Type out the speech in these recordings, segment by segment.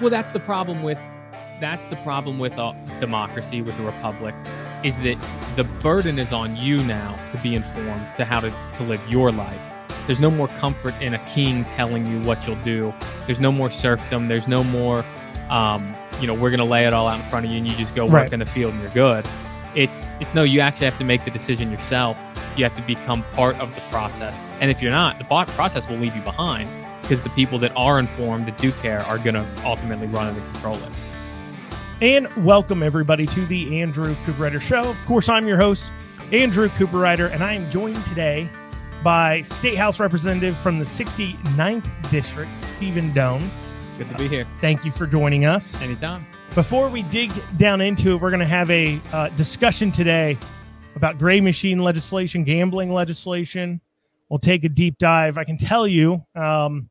Well, that's the problem with that's the problem with a democracy, with a republic, is that the burden is on you now to be informed to how to, to live your life. There's no more comfort in a king telling you what you'll do. There's no more serfdom. There's no more, um, you know, we're going to lay it all out in front of you and you just go work Right. in the field and you're good. It's it's no, you actually have to make the decision yourself. You have to become part of the process. And if you're not, the process will leave you behind because the people that are informed, that do care, are going to ultimately run it and control it. And welcome everybody to the Andrew Cooperrider Show. Of course, I'm your host, Andrew Cooperrider, and I am joined today by State House Representative from the 69th District, Steven Doan. Good to be here. Thank you for joining us. Anytime. Before we dig down into it, we're going to have a uh, discussion today about gray machine legislation, gambling legislation. We'll take a deep dive. I can tell you um,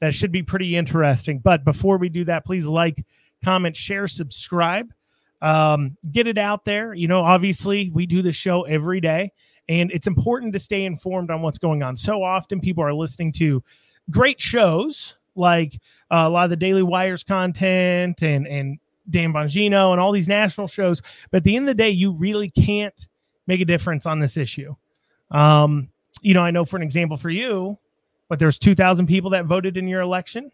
that should be pretty interesting. But before we do that, please like, comment, share, subscribe. Um, get it out there. You know, obviously, we do the show every day, and it's important to stay informed on what's going on. So often, people are listening to great shows like uh, a lot of the Daily Wires content and and Dan Bongino and all these national shows. But at the end of the day, you really can't make a difference on this issue. Um, you know, I know for an example for you, but there's 2,000 people that voted in your election.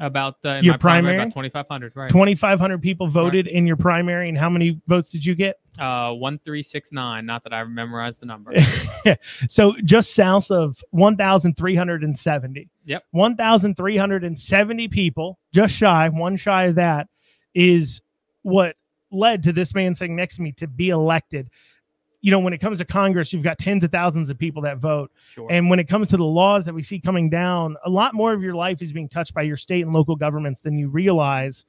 About uh, in Your primary, primary? about 2,500, right? 2,500 people voted in your primary. And how many votes did you get? Uh, 1369. Not that I memorized the number. So just south of 1,370. Yep. 1,370 people, just shy, one shy of that, is what led to this man sitting next to me to be elected. You know, when it comes to Congress, you've got tens of thousands of people that vote. Sure. And when it comes to the laws that we see coming down, a lot more of your life is being touched by your state and local governments than you realize.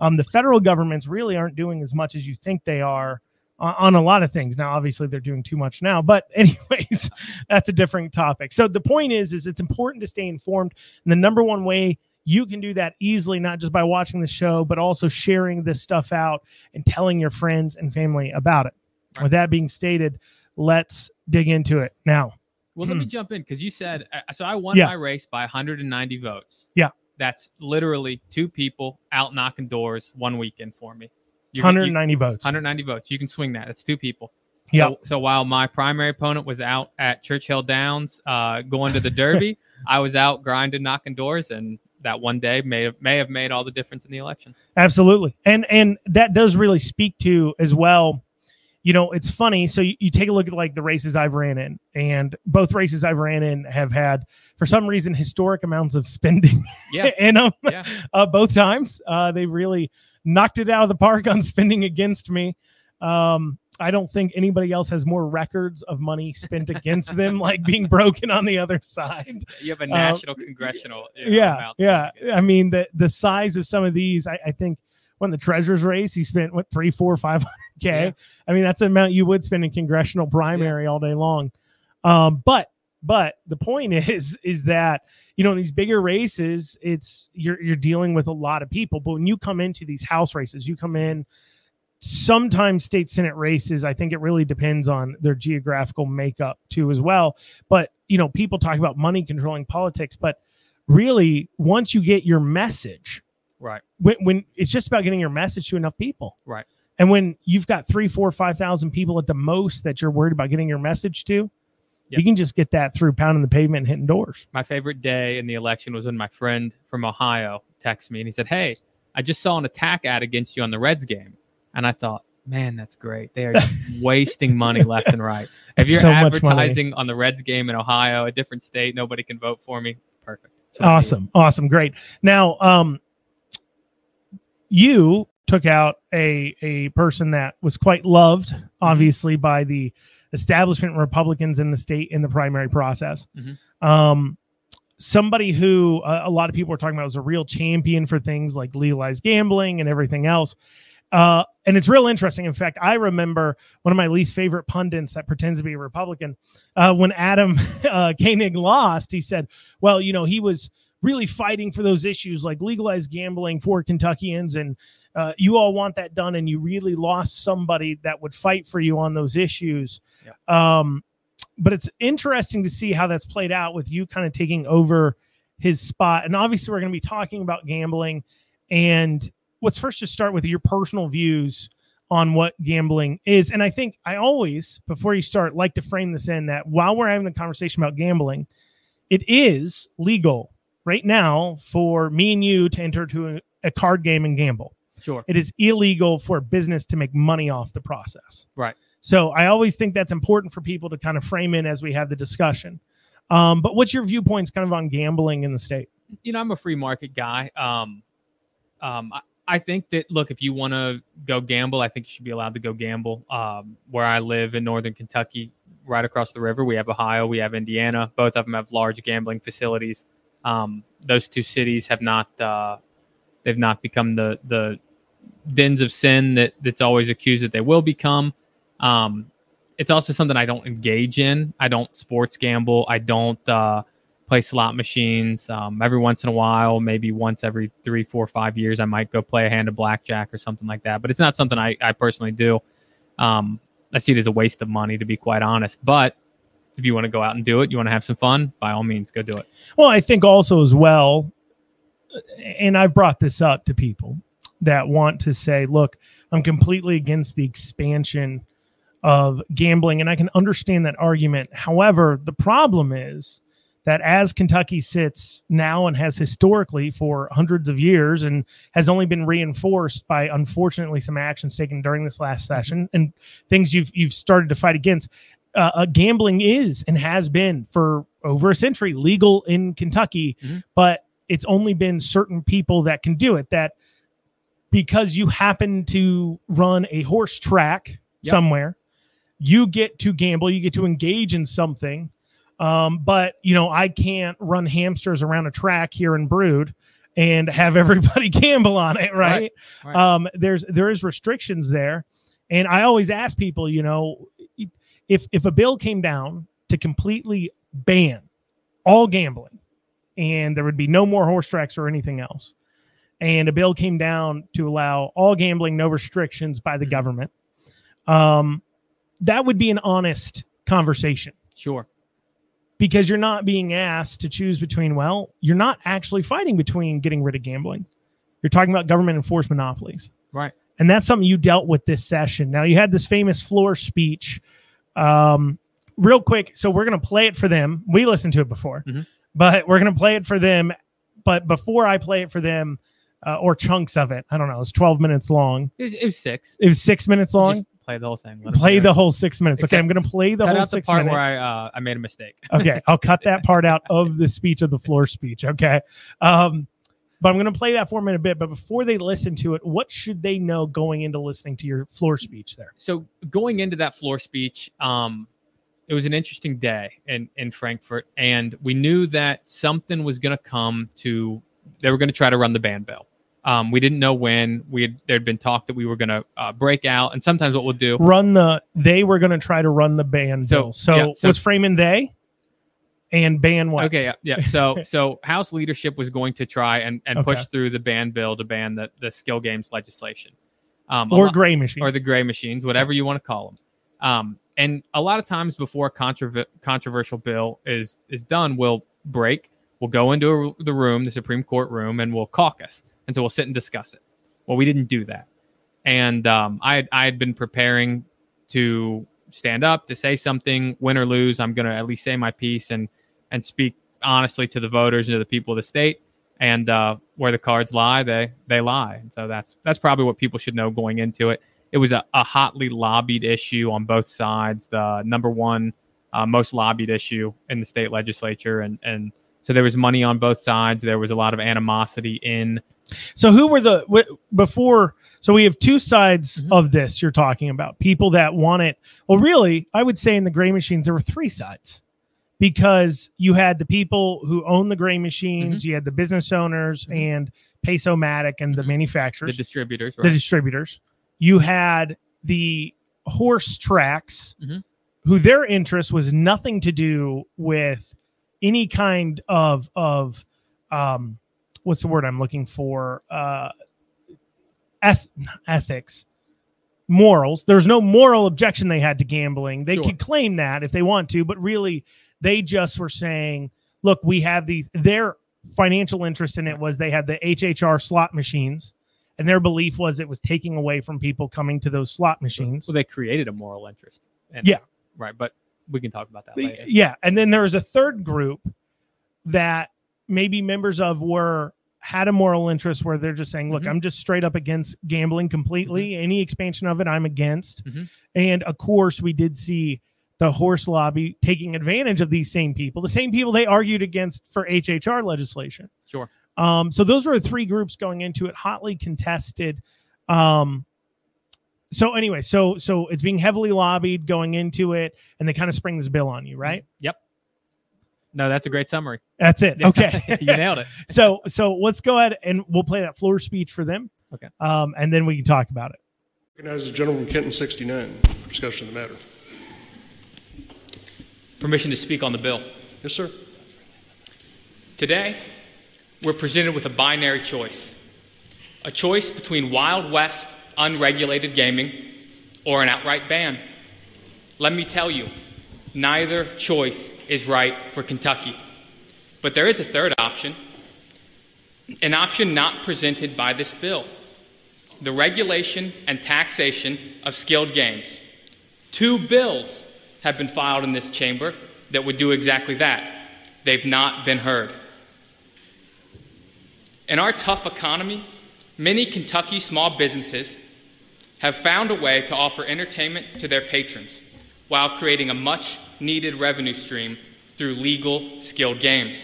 Um, the federal governments really aren't doing as much as you think they are on, on a lot of things. Now, obviously, they're doing too much now, but anyways, that's a different topic. So the point is, is it's important to stay informed. And the number one way you can do that easily, not just by watching the show, but also sharing this stuff out and telling your friends and family about it. With that being stated, let's dig into it now. well, let me jump in because you said uh, so. I won Hmm. Yeah. my race by 190 votes. Yeah. That's literally two people out knocking doors one weekend for me. You can- you- 190 votes. 190 votes. You can swing that. That's two people. Yeah. So, so while my primary opponent was out at Churchill Downs uh, going to the Derby, I was out grinding, knocking doors, and that one day may have may have made all the difference in the election. Absolutely. And and that does really speak to as well. You know, it's funny. So you, you take a look at like the races I've ran in, and both races I've ran in have had, for some reason, historic amounts of spending Yeah. in them. Yeah. Uh, both times, uh, they really knocked it out of the park on spending against me. Um, I don't think anybody else has more records of money spent against them, like being broken on the other side. You have a national congressional. you know, Uh, yeah, yeah. I mean, the the size of some of these, I, I think when the treasurer's race, he spent what three, four, five hundred k. Yeah. I mean, that's the amount you would spend in congressional primary all day long. Um, but but the point is is that you know in these bigger races, it's you're you're dealing with a lot of people. But when you come into these house races, you come in. Sometimes state senate races, I think it really depends on their geographical makeup too, as well. But you know, people talk about money controlling politics, but really once you get your message Right. when, when it's just about getting your message to enough people Right. and when you've got three four five thousand people at the most that you're worried about getting your message to Yep. you can just get that through pounding the pavement and hitting doors My favorite day in the election was when my friend from Ohio texted me and he said, "Hey, I just saw an attack ad against you on the Reds game," and I thought, "Man, that's great. They are wasting money left and right. If you're so advertising on the Reds game in Ohio, a different state, nobody can vote for me. Perfect. That's what I need. awesome awesome great now um you took out a a person that was quite loved obviously by the establishment republicans in the state in the primary process Mhm. um somebody who uh, a lot of people were talking about was a real champion for things like legalized gambling and everything else uh, and it's real interesting. In fact, I remember one of my least favorite pundits that pretends to be a Republican. Uh, when Adam uh, Koenig lost, he said, "Well, you know, he was really fighting for those issues like legalized gambling for Kentuckians, and uh, you all want that done, and you really lost somebody that would fight for you on those issues." Um, but it's interesting to see how that's played out with you kind of taking over his spot. And obviously, we're going to be talking about gambling and let's first just start with your personal views on what gambling is. And I think I always, before you start, like to frame this in that while we're having the conversation about gambling, it is legal right now for me and you to enter to a, a card game and gamble. Sure. It is illegal for a business to make money off the process. Right. So I always think that's important for people to kind of frame in as we have the discussion. Um, but what's your viewpoints kind of on gambling in the state? You know, I'm a free market guy. Um, um, I, I think that look, if you want to go gamble, I think you should be allowed to go gamble. Um, where I live in northern Kentucky, right across the river, we have Ohio, we have Indiana. Both of them have large gambling facilities. Um, those two cities have not uh, they've not become the the dens of sin that that's always accused that they will become. Um, it's also something I don't engage in. I don't sports gamble. I don't uh, play slot machines. Um, every once in a while, maybe once every three, four, five years, I might go play a hand of blackjack or something like that. But it's not something I, I personally do. Um, I see it as a waste of money, to be quite honest. But if you want to go out and do it, you want to have some fun, by all means, go do it. Well, I think also as well, and I've brought this up to people that want to say, look, I'm completely against the expansion of gambling, and I can understand that argument. However, the problem is that as Kentucky sits now and has historically for hundreds of years and has only been reinforced by unfortunately some actions taken during this last session and things you've you've started to fight against uh, uh, gambling is and has been for over a century legal in Kentucky, Mhm. but it's only been certain people that can do it. That because you happen to run a horse track Yep. somewhere, you get to gamble, you get to engage in something. Um, but you know, I can't run hamsters around a track here in Brewed and have everybody gamble on it, right? Right, right. Um, there's there is restrictions there, and I always ask people, you know, if if a bill came down to completely ban all gambling, and there would be no more horse tracks or anything else, and a bill came down to allow all gambling, no restrictions by the Mhm. government, um, that would be an honest conversation Sure. because you're not being asked to choose between well you're not actually fighting between getting rid of gambling you're talking about government enforced monopolies Right. and that's something you dealt with this session now you had this famous floor speech um, real quick so we're going to play it for them we listened to it before Mhm. but we're going to play it for them but before i play it for them uh, or chunks of it i don't know it's 12 minutes long It was, it was six. it was six minutes long Just play the whole thing. Play the whole six minutes okay i'm going to play the Cut whole out the six part minutes where I uh, I made a mistake. okay i'll cut that part out of the speech of the floor speech okay um but i'm going to play that for them in a bit but before they listen to it what should they know going into listening to your floor speech there so going into that floor speech, um, it was an interesting day in in Frankfort, and we knew that something was going to come to. They were going to try to run the band bill. Um, we didn't know when. We had there'd been talk that we were going to uh, break out, and sometimes what we'll do. run the they were going to try to run the band So, bill so, yeah, so- was framing they and ban what Okay, yeah, yeah. So so House leadership was going to try and, and push through the ban bill to ban the, the skill games legislation. Um, or lot- gray machine or the gray machines, whatever you want to call them. Um, and a lot of times before a controver- controversial bill is is done, we'll break. We'll go into a, the room, the Supreme Court room, and we'll caucus. And so we'll sit and discuss it. Well, we didn't do that. And um, I, had, I had been preparing to stand up, to say something, win or lose. I'm going to at least say my piece and and speak honestly to the voters and to the people of the state. And uh, where the cards lie, they they lie. And so that's that's probably what people should know going into it. It was a, a hotly lobbied issue on both sides. The number one uh, most lobbied issue in the state legislature, and and so there was money on both sides. There was a lot of animosity in. So who were the w- before? So we have two sides Mhm. of this you're talking about. People that want it. Well, really, I would say in the gray machines there were three sides because you had the people who own the gray machines, you had the business owners Mhm. and Pace-O-Matic and the Mhm. the manufacturers, distributors, the distributors. You had the horse tracks Mhm. who their interest was nothing to do with any kind of of um what's the word I'm looking for? Uh eth- ethics, morals. There's no moral objection they had to gambling. They Sure. could claim that if they want to, but really they just were saying, look, we have these their financial interest in it was they had the HHR slot machines, and their belief was it was taking away from people coming to those slot machines. Well, they created a moral interest. And, Yeah. Right. But we can talk about that later. Yeah, and then there was a third group that maybe members of were had a moral interest where they're just saying, "Look, Mhm. I'm just straight up against gambling completely. Any expansion of it, I'm against." Mhm. And of course, we did see the horse lobby taking advantage of these same people, the same people they argued against for HHR legislation. Sure. Um, so those were the three groups going into it, hotly contested. Um, so anyway, so so it's being heavily lobbied going into it, and they kind of spring this bill on you, right? Yep. No, that's a great summary. That's it. Okay. you nailed it. so so let's go ahead and we'll play that floor speech for them. Okay. Um, and then we can talk about it. Recognize the gentleman Kenton 69 for discussion of the matter. Permission to speak on the bill. Yes, sir. Today, we're presented with a binary choice a choice between Wild West unregulated gaming or an outright ban. Let me tell you, neither choice is right for Kentucky. But there is a third option, an option not presented by this bill the regulation and taxation of skilled games. Two bills have been filed in this chamber that would do exactly that. They've not been heard. In our tough economy, many Kentucky small businesses have found a way to offer entertainment to their patrons while creating a much needed revenue stream through legal skilled games.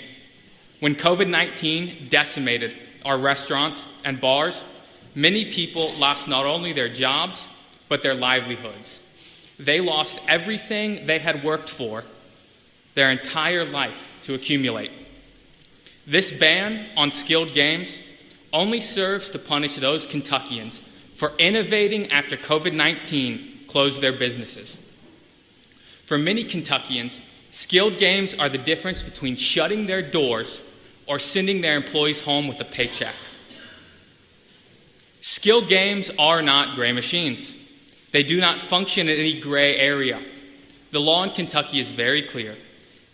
When COVID 19 decimated our restaurants and bars, many people lost not only their jobs, but their livelihoods. They lost everything they had worked for their entire life to accumulate. This ban on skilled games only serves to punish those Kentuckians for innovating after COVID 19 closed their businesses. For many Kentuckians, skilled games are the difference between shutting their doors or sending their employees home with a paycheck. Skilled games are not gray machines. They do not function in any gray area. The law in Kentucky is very clear.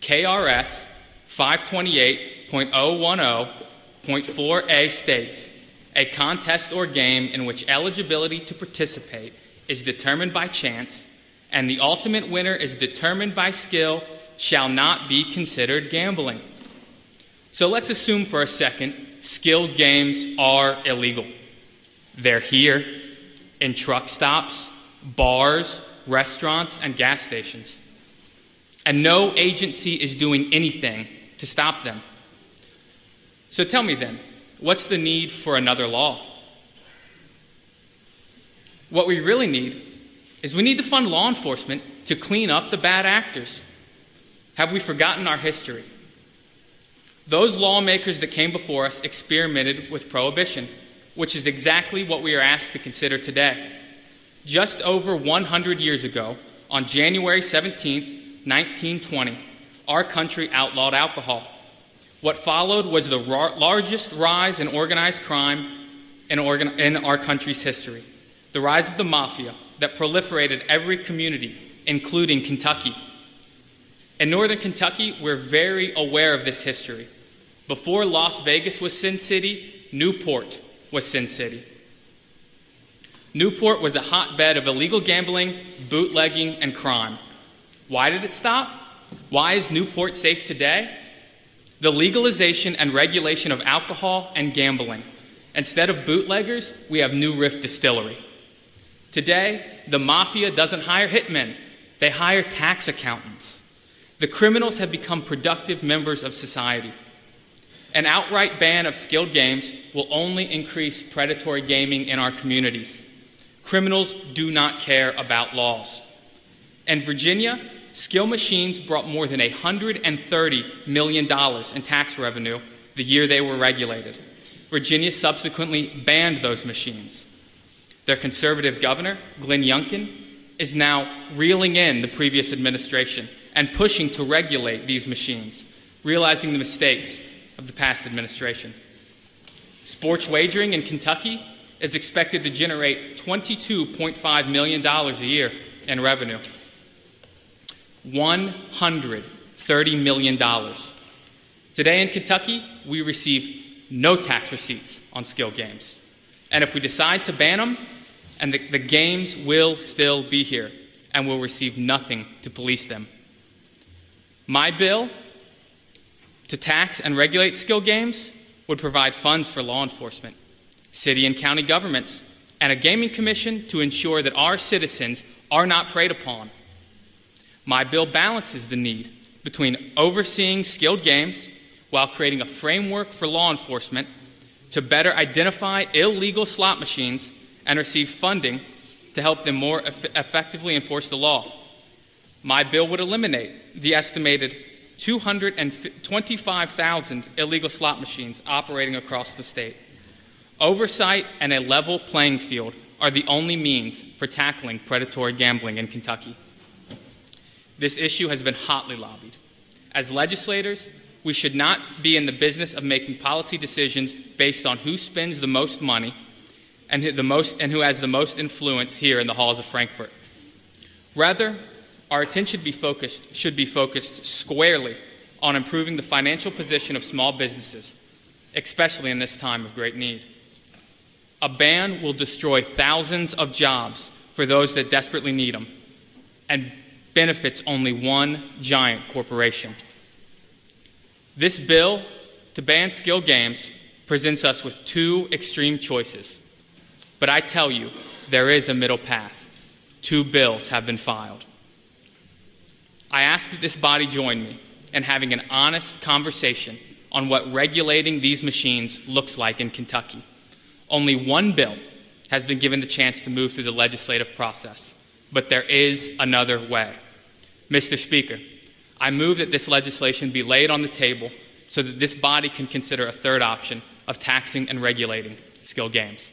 KRS 528.010.4a states a contest or game in which eligibility to participate is determined by chance and the ultimate winner is determined by skill shall not be considered gambling. So let's assume for a second skilled games are illegal. They're here in truck stops, bars, restaurants, and gas stations. And no agency is doing anything to stop them. So tell me then, what's the need for another law? What we really need is we need to fund law enforcement to clean up the bad actors. Have we forgotten our history? Those lawmakers that came before us experimented with prohibition, which is exactly what we are asked to consider today. Just over 100 years ago, on January 17, 1920, our country outlawed alcohol. What followed was the largest rise in organized crime in, organ- in our country's history the rise of the mafia that proliferated every community, including Kentucky. In northern Kentucky, we're very aware of this history. Before Las Vegas was Sin City, Newport was Sin City. Newport was a hotbed of illegal gambling, bootlegging, and crime. Why did it stop? Why is Newport safe today? The legalization and regulation of alcohol and gambling. Instead of bootleggers, we have New Riff Distillery. Today, the mafia doesn't hire hitmen, they hire tax accountants. The criminals have become productive members of society. An outright ban of skilled games will only increase predatory gaming in our communities. Criminals do not care about laws. In Virginia, skill machines brought more than $130 million in tax revenue the year they were regulated. Virginia subsequently banned those machines. Their conservative governor, Glenn Youngkin, is now reeling in the previous administration and pushing to regulate these machines, realizing the mistakes of the past administration. Sports wagering in Kentucky is expected to generate $22.5 million a year in revenue. $130 million. Today in Kentucky, we receive no tax receipts on skill games. And if we decide to ban them, and the, the games will still be here and we will receive nothing to police them. My bill to tax and regulate skill games would provide funds for law enforcement, city and county governments, and a gaming commission to ensure that our citizens are not preyed upon. My bill balances the need between overseeing skilled games while creating a framework for law enforcement to better identify illegal slot machines and receive funding to help them more eff- effectively enforce the law. My bill would eliminate the estimated 225,000 illegal slot machines operating across the state. Oversight and a level playing field are the only means for tackling predatory gambling in Kentucky. This issue has been hotly lobbied. As legislators, we should not be in the business of making policy decisions based on who spends the most money and, the most, and who has the most influence here in the halls of Frankfort. Rather, our attention be focused, should be focused squarely on improving the financial position of small businesses, especially in this time of great need. A ban will destroy thousands of jobs for those that desperately need them and benefits only one giant corporation. This bill to ban skill games presents us with two extreme choices. But I tell you, there is a middle path. Two bills have been filed. I ask that this body join me in having an honest conversation on what regulating these machines looks like in Kentucky. Only one bill has been given the chance to move through the legislative process, but there is another way. Mr. Speaker, I move that this legislation be laid on the table so that this body can consider a third option of taxing and regulating skill games.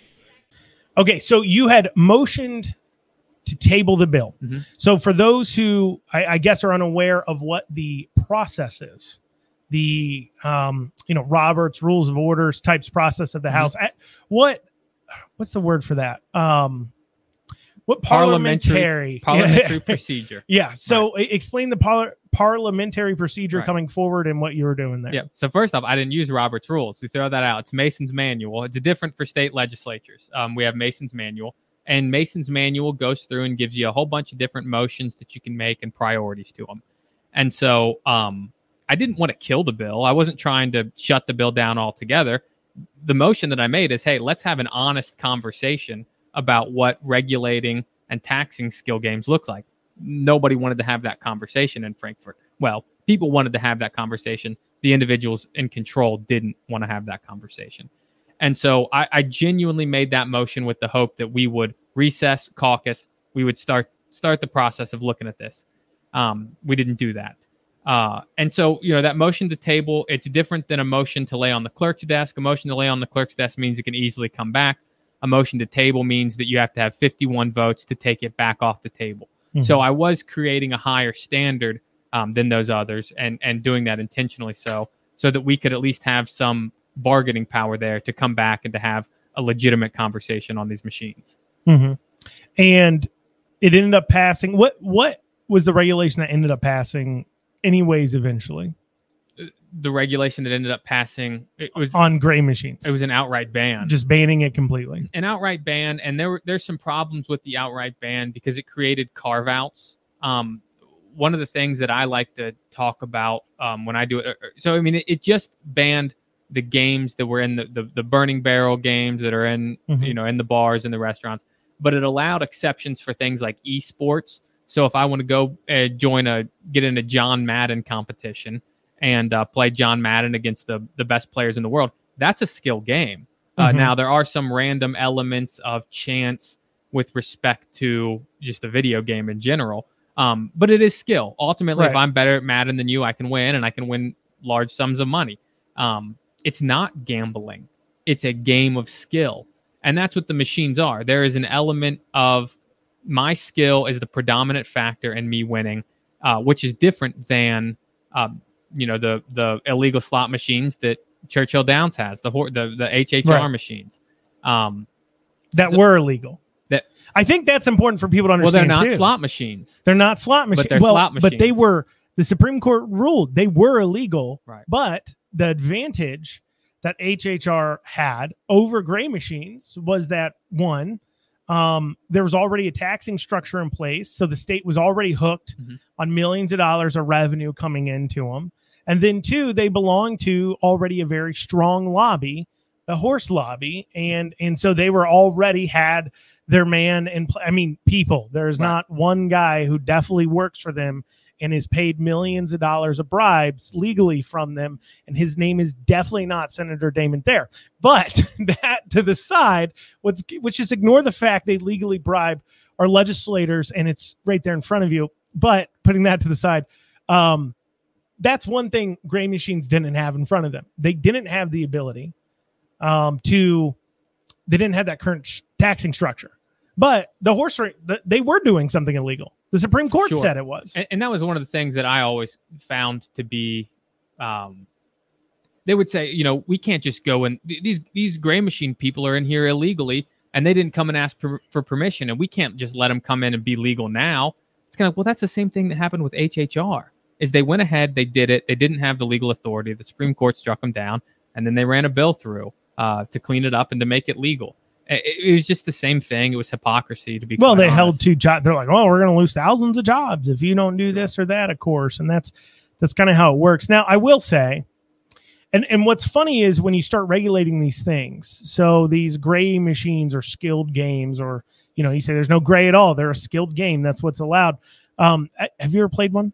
Okay, so you had motioned to table the bill. Mm-hmm. So for those who I, I guess are unaware of what the process is, the um, you know Roberts Rules of Orders types process of the Mhm. House. I- what what's the word for that? Um, what Parliamentary- parliamentary Parliamentary procedure. Yeah. So e- explain the par- parliamentary procedure Right. coming forward and what you were doing there. Yeah. So first off, I didn't use Robert's rules. We throw that out. It's Mason's manual. It's different for state legislatures. Um, we have Mason's manual, and Mason's manual goes through and gives you a whole bunch of different motions that you can make and priorities to them. And so, um, I didn't want to kill the bill. I wasn't trying to shut the bill down altogether. The motion that I made is, hey, let's have an honest conversation about what regulating and taxing skill games looks like. Nobody wanted to have that conversation in Frankfort. Well, people wanted to have that conversation. The individuals in control didn't want to have that conversation. And so I, I genuinely made that motion with the hope that we would recess, caucus, we would start start the process of looking at this. Um, we didn't do that. Uh, and so, you know, that motion to table, it's different than a motion to lay on the clerk's desk. A motion to lay on the clerk's desk means it can easily come back. A motion to table means that you have to have 51 votes to take it back off the table. Mhm. So I was creating a higher standard um, than those others and, and doing that intentionally so, so that we could at least have some bargaining power there to come back and to have a legitimate conversation on these machines. Mhm. And it ended up passing. What what was the regulation that ended up passing, anyways? Eventually, The regulation that ended up passing, it was on gray machines, it was an outright ban. just banning it completely. an outright ban, and there were there's some problems with the outright ban because it created carve outs. Um, one of the things that I like to talk about um, when I do it, uh, so I mean, it, it just banned the games that were in the, the the burning barrel games that are in Mhm. you know in the bars and the restaurants, but it allowed exceptions for things like esports. So if I want to go uh, join a get in a John Madden competition and uh, play John Madden against the the best players in the world, that's a skill game. Uh, Mhm. Now there are some random elements of chance with respect to just a video game in general, um, but it is skill. Ultimately, if I'm better at Madden than you, I can win, and I can win large sums of money. Um, it's not gambling; it's a game of skill, and that's what the machines are. There is an element of my skill is the predominant factor in me winning, uh, which is different than um, you know the the illegal slot machines that Churchill Downs has, the the the HHR Right. machines. Um, that So- were illegal. That- I think that's important for people to understand. well, they're not too. slot machines. They're not slot machines. they're well, slot but they were. The Supreme Court ruled they were illegal, Right. but the advantage that HHR had over gray machines was that one, um, there was already a taxing structure in place, so the state was already hooked Mhm. on millions of dollars of revenue coming into them, and then two, they belonged to already a very strong lobby, the horse lobby, and and so they were already had their man in. Pl- I mean, people. There's Right. not one guy who definitely works for them and is paid millions of dollars of bribes legally from them and his name is definitely not Senator Damon Thayer. But that to the side, what's which is ignore the fact they legally bribe our legislators and it's right there in front of you. But putting that to the side, um, that's one thing gray machines didn't have in front of them. They didn't have the ability um, to, they didn't have that current sh- taxing structure. But the horse rate, th- they were doing something illegal. The Supreme Court Sure. said it was. and, and that was one of the things that I always found to be. Um, they would say, you know, we can't just go and these these gray machine people are in here illegally, and they didn't come and ask per, for permission, and we can't just let them come in and be legal now. It's kind of well, that's the same thing that happened with HHR. Is they went ahead, they did it, they didn't have the legal authority. The Supreme Court struck them down, and then they ran a bill through uh, to clean it up and to make it legal. It, it was just the same thing. It was hypocrisy to be. well, they held two jobs. They're like, oh, we're going to lose thousands of jobs if you don't do this or that, of course. And that's that's kind of how it works. Now, I will say, and and what's funny is when you start regulating these things. So these gray machines are skilled games, or you know, you say there's no gray at all. They're a skilled game. That's what's allowed. Um, have you ever played one?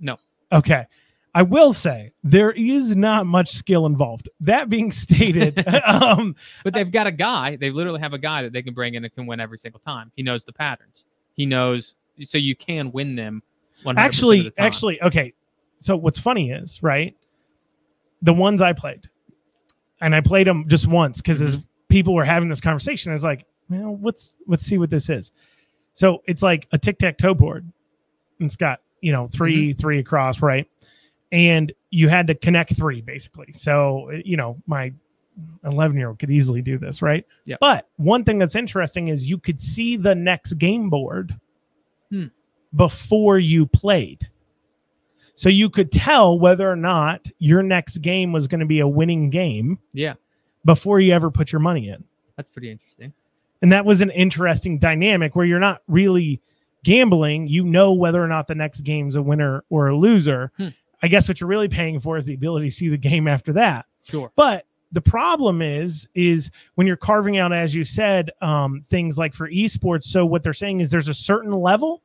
No. Okay. I will say there is not much skill involved. That being stated, um, But they've got a guy. They literally have a guy that they can bring in and can win every single time. He knows the patterns. He knows, so you can win them. 100% of the actually actually okay so what's funny is right the ones i played and i played them just once because as Mm-hmm. people were having this conversation i was like well let's let's see what this is so it's like a tic-tac-toe board and it's got you know 3 Mm-hmm. three across right and you had to connect three basically so you know my 11 year old could easily do this right Yep. but one thing that's interesting is you could see the next game board Hmm. before you played so you could tell whether or not your next game was going to be a winning game yeah, before you ever put your money in that's pretty interesting. and that was an interesting dynamic where you're not really gambling you know whether or not the next game's a winner or a loser Hmm. I guess what you're really paying for is the ability to see the game after that Sure. but the problem is is when you're carving out as you said um, things like for esports so what they're saying is there's a certain level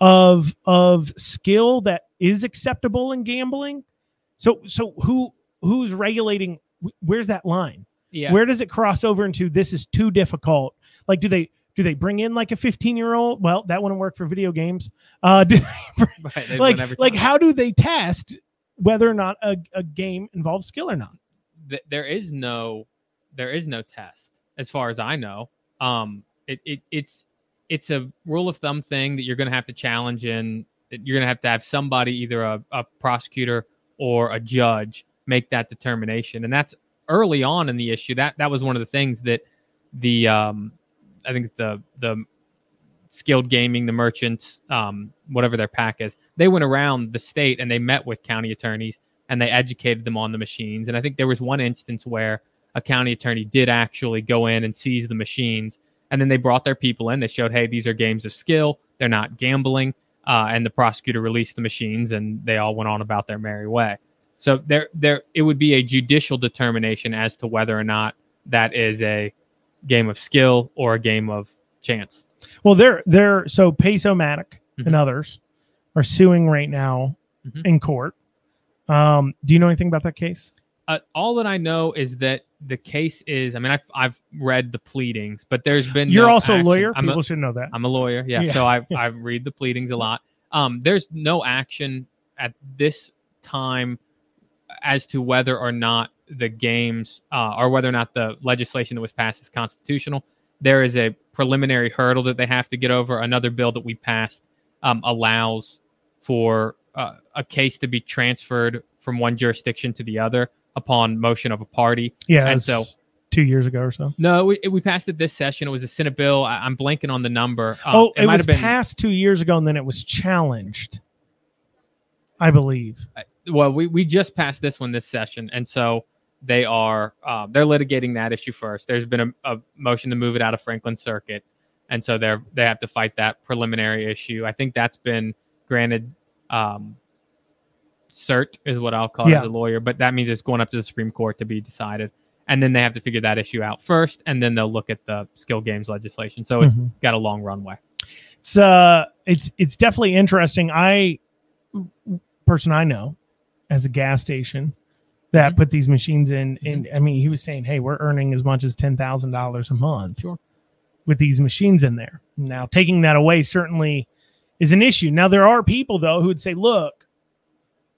of of skill that is acceptable in gambling so so who who's regulating where's that line Yeah. where does it cross over into this is too difficult like do they do they bring in like a 15 year old well that wouldn't work for video games uh do bring, right. like like how do they test whether or not a, a game involves skill or not there is no, there is no test as far as I know. Um, it, it it's it's a rule of thumb thing that you're going to have to challenge in. that You're going to have to have somebody, either a, a prosecutor or a judge, make that determination, and that's early on in the issue. That that was one of the things that the um, I think the the skilled gaming, the merchants, um, whatever their pack is, they went around the state and they met with county attorneys and they educated them on the machines. And I think there was one instance where a county attorney did actually go in and seize the machines. And then they brought their people in. They showed, hey, these are games of skill. They're not gambling. Uh, and the prosecutor released the machines, and they all went on about their merry way. So there, there, it would be a judicial determination as to whether or not that is a game of skill or a game of chance. Well, they're they're so Pace-O-Matic Mhm. and others are suing right now Mhm. in court. Um, do you know anything about that case? Uh, all that I know is that the case is. I mean, I've I've read the pleadings, but there's been. You're no also action. a lawyer. I'm People a, should know that. I'm a lawyer. Yeah, Yeah. so I I read the pleadings a lot. Um, there's no action at this time as to whether or not the games uh, or whether or not the legislation that was passed is constitutional. There is a preliminary hurdle that they have to get over. Another bill that we passed um, allows for uh, a case to be transferred from one jurisdiction to the other upon motion of a party. yeah, and so- two years ago or so. No, we, we passed it this session. It was a Senate bill. I, I'm blanking on the number. Um, oh, it, might was have been. passed two years ago, and then it was challenged. I believe. well, we we just passed this one this session, and so they are uh, they're litigating that issue first. There's been a, a motion to move it out of Franklin Circuit, and so they're they have to fight that preliminary issue. I think that's been granted. Um, cert is what I'll call it Yeah. as a lawyer, but that means it's going up to the Supreme Court to be decided. And then they have to figure that issue out first, and then they'll look at the skill games legislation. So it's Mhm. got a long runway. it's uh it's it's definitely interesting i person i know as a gas station that Mhm. put these machines in and i mean he was saying hey we're earning as much as $10000 a month Sure. with these machines in there now taking that away certainly is an issue now there are people though who would say look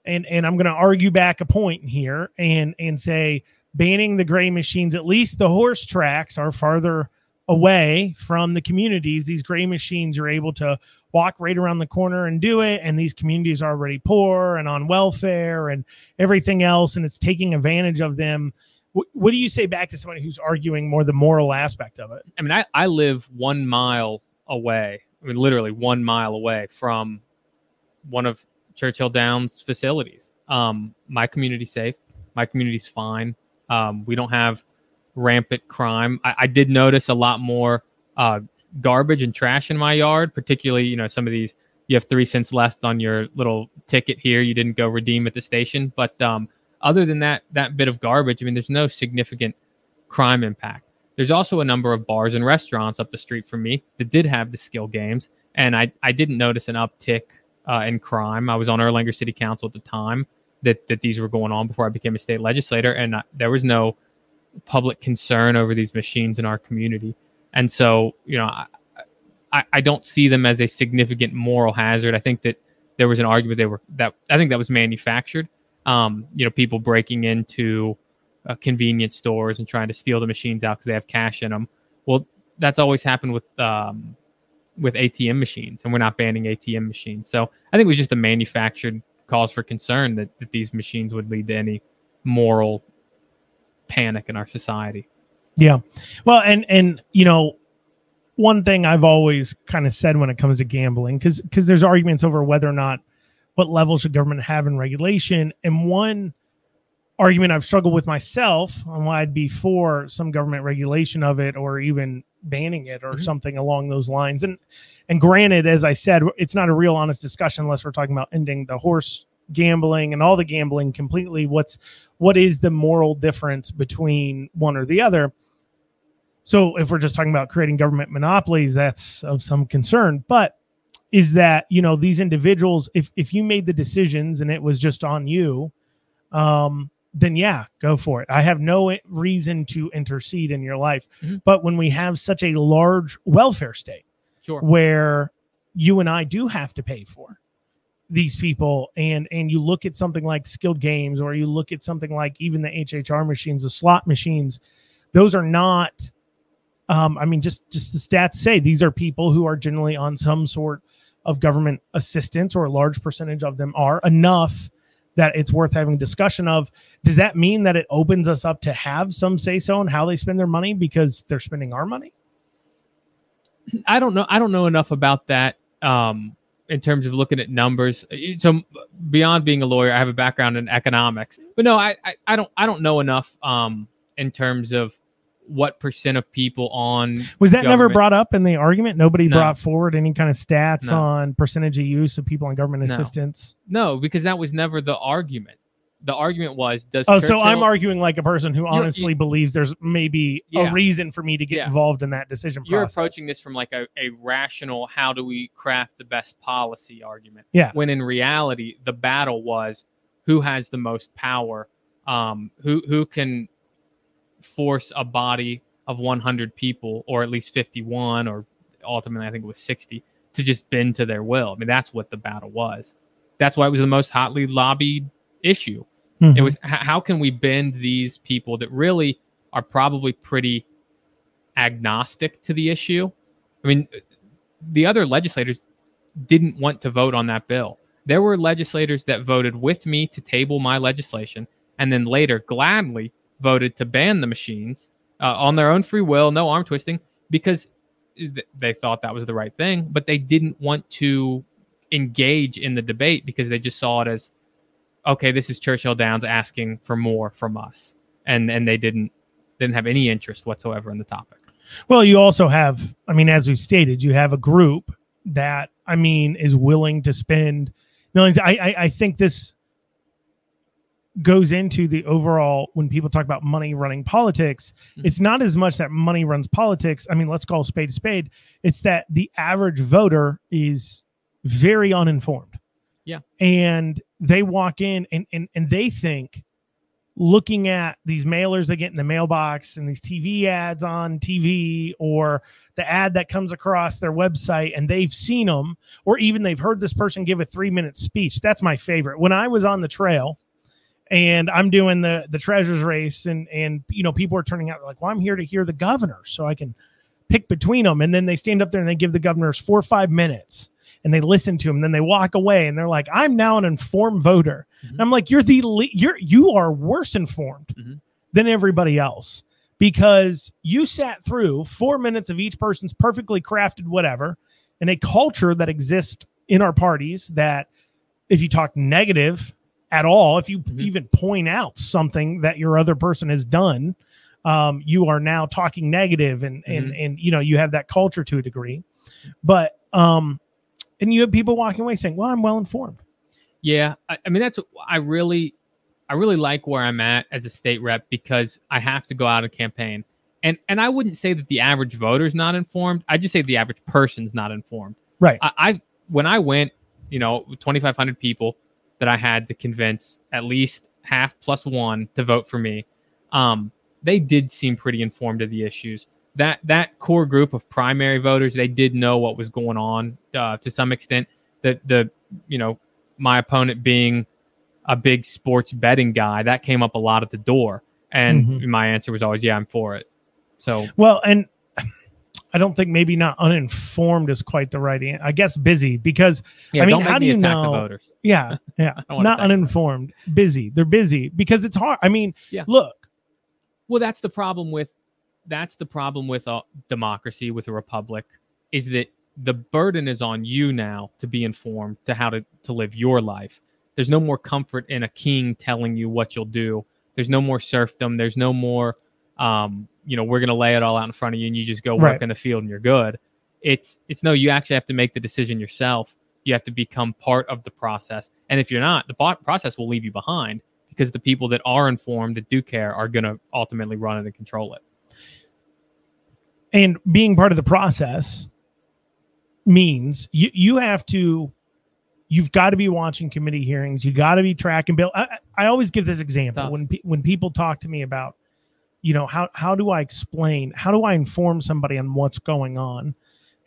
and and i'm going to argue back a point here and and say banning the gray machines at least the horse tracks are farther away from the communities these gray machines are able to walk right around the corner and do it and these communities are already poor and on welfare and everything else and it's taking advantage of them what, what do you say back to somebody who's arguing more the moral aspect of it I mean, I, I live one mile away. I mean, literally one mile away from one of Churchill Downs facilities. Um, my community's safe. My community's fine. Um, we don't have rampant crime. I, I did notice a lot more uh, garbage and trash in my yard, particularly, you know, some of these. You have three cents left on your little ticket here. You didn't go redeem at the station, but um, other than that, that bit of garbage, I mean, there's no significant crime impact. There's also a number of bars and restaurants up the street from me that did have the skill games, and I, I didn't notice an uptick uh, in crime. I was on Erlanger City Council at the time that, that these were going on before I became a state legislator, and uh, there was no public concern over these machines in our community. And so, you know, I, I, don't see them as a significant moral hazard. I think that there was an argument they were that I think that was manufactured. Um, you know, people breaking into uh, convenience stores and trying to steal the machines out because they have cash in them. Well, that's always happened with um, with ATM machines, and we're not banning ATM machines. So I think it was just a manufactured cause for concern that, that these machines would lead to any moral panic in our society. Yeah. Well, and and you know, one thing I've always kind of said when it comes to gambling, because because there's arguments over whether or not what level should government have in regulation, and one argument I've struggled with myself on why I'd be for some government regulation of it or even banning it or Mhm. something along those lines. And and granted, as I said, it's not a real honest discussion unless we're talking about ending the horse gambling and all the gambling completely. What's what is the moral difference between one or the other? So if we're just talking about creating government monopolies, that's of some concern. But is that you know these individuals, if if you made the decisions and it was just on you, um, then yeah, go for it. I have no reason to intercede in your life. Mhm. But when we have such a large welfare state Sure. where you and I do have to pay for these people and and you look at something like skilled games or you look at something like even the HHR machines the slot machines those are not um I mean just just the stats say these are people who are generally on some sort of government assistance or a large percentage of them are enough that it's worth having discussion of does that mean that it opens us up to have some say so in how they spend their money because they're spending our money I don't know. I don't know enough about that um, in terms of looking at numbers. So beyond being a lawyer, I have a background in economics, but no, I, I, I don't I don't know enough um, in terms of what percent of people on Was that never brought up in the argument? Nobody No. brought forward any kind of stats No. on percentage of use of people on government No. assistance. No, because that was never the argument. The argument was does Oh, so I'm arguing like a person who honestly believes there's maybe Yeah. a reason for me to get Yeah. involved in that decision you're process. approaching this from like a, a rational how do we craft the best policy argument Yeah. when in reality the battle was who has the most power um who who can force a body of 100 people or at least 51 or ultimately i think it was 60 to just bend to their will. I mean that's what the battle was. That's why it was the most hotly lobbied issue. Mhm. it was how can we bend these people that really are probably pretty agnostic to the issue? I mean the other legislators didn't want to vote on that bill. There were legislators that voted with me to table my legislation and then later gladly voted to ban the machines uh, on their own free will no arm twisting because th- they thought that was the right thing but they didn't want to engage in the debate because they just saw it as okay, this is Churchill Downs asking for more from us, and and they didn't didn't have any interest whatsoever in the topic. Well, you also have, I mean, as we've stated, you have a group that, I mean, is willing to spend millions. I, I, I think this goes into the overall when people talk about money running politics Mhm. it's not as much that money runs politics. I mean let's call spade a spade. It's that the average voter is very uninformed. Yeah. and they walk in and and, and they think looking at these mailers they get in the mailbox and these tv ads on tv or the ad that comes across their website and they've seen them or even they've heard this person give a three minute speech. That's my favorite. When i was on the trail and I'm doing the the treasures race, and and you know people are turning out like, well, I'm here to hear the governor, so I can pick between them, and then they stand up there and they give the governors four or five minutes, and they listen to them, and then they walk away, and they're like, I'm now an informed voter. Mhm. And I'm like, you're the le- you're you are worse informed Mhm. than everybody else because you sat through four minutes of each person's perfectly crafted whatever, and a culture that exists in our parties that if you talk negative at all, if you Mhm. even point out something that your other person has done, um, you are now talking negative and and and you know you have that culture to a degree, but um, and you have people walking away saying, "Well, I'm well informed." Yeah, I, I mean that's I really, I really like where I'm at as a state rep because I have to go out and campaign, and and I wouldn't say that the average voter's not informed. I just say the average person's not informed. Right. I, I when I went, you know, 2,500 people that I had to convince at least half plus one to vote for me. Um, they did seem pretty informed of the issues. That that core group of primary voters, they did know what was going on uh, to some extent. That the you know my opponent being a big sports betting guy, that came up a lot at the door. And Mhm. my answer was always, yeah, I'm for it. So Well, and I don't think maybe not uninformed is quite the right answer. I guess busy because yeah, I mean, how do you know- voters. yeah, yeah, them. uninformed, busy. They're busy because it's hard. I mean, Yeah. look, Well, that's the problem with that's the problem with a democracy, with a republic, is that the burden is on you now to be informed to how to, to live your life. There's no more comfort in a king telling you what you'll do. There's no more serfdom. There's no more, um, you know, we're going to lay it all out in front of you and you just go work Right. in the field and you're good. It's it's no, you actually have to make the decision yourself. You have to become part of the process. And if you're not, the process will leave you behind because the people that are informed that do care are going to ultimately run it and control it. and being part of the process means you you have to you've got to be watching committee hearings you got to be tracking bill I, I I always give this example Tough. when pe- when people talk to me about you know how how do i explain how do i inform somebody on what's going on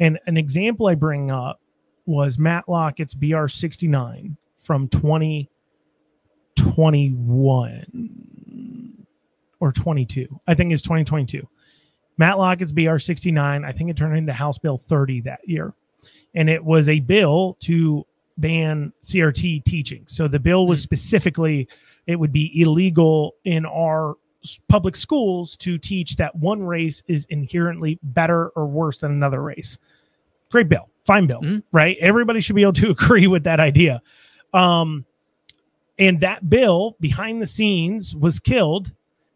and an example i bring up was matt lockett's br69 from 2021 or 22 i think it's 2022 Matt Lockett's BR 69. I think it turned into House Bill 30 that year. And it was a bill to ban CRT teaching. So the bill was hmm. specifically, it would be illegal in our public schools to teach that one race is inherently better or worse than another race. Great bill, fine bill, Mhm. right? Everybody should be able to agree with that idea. Um, and that bill behind the scenes was killed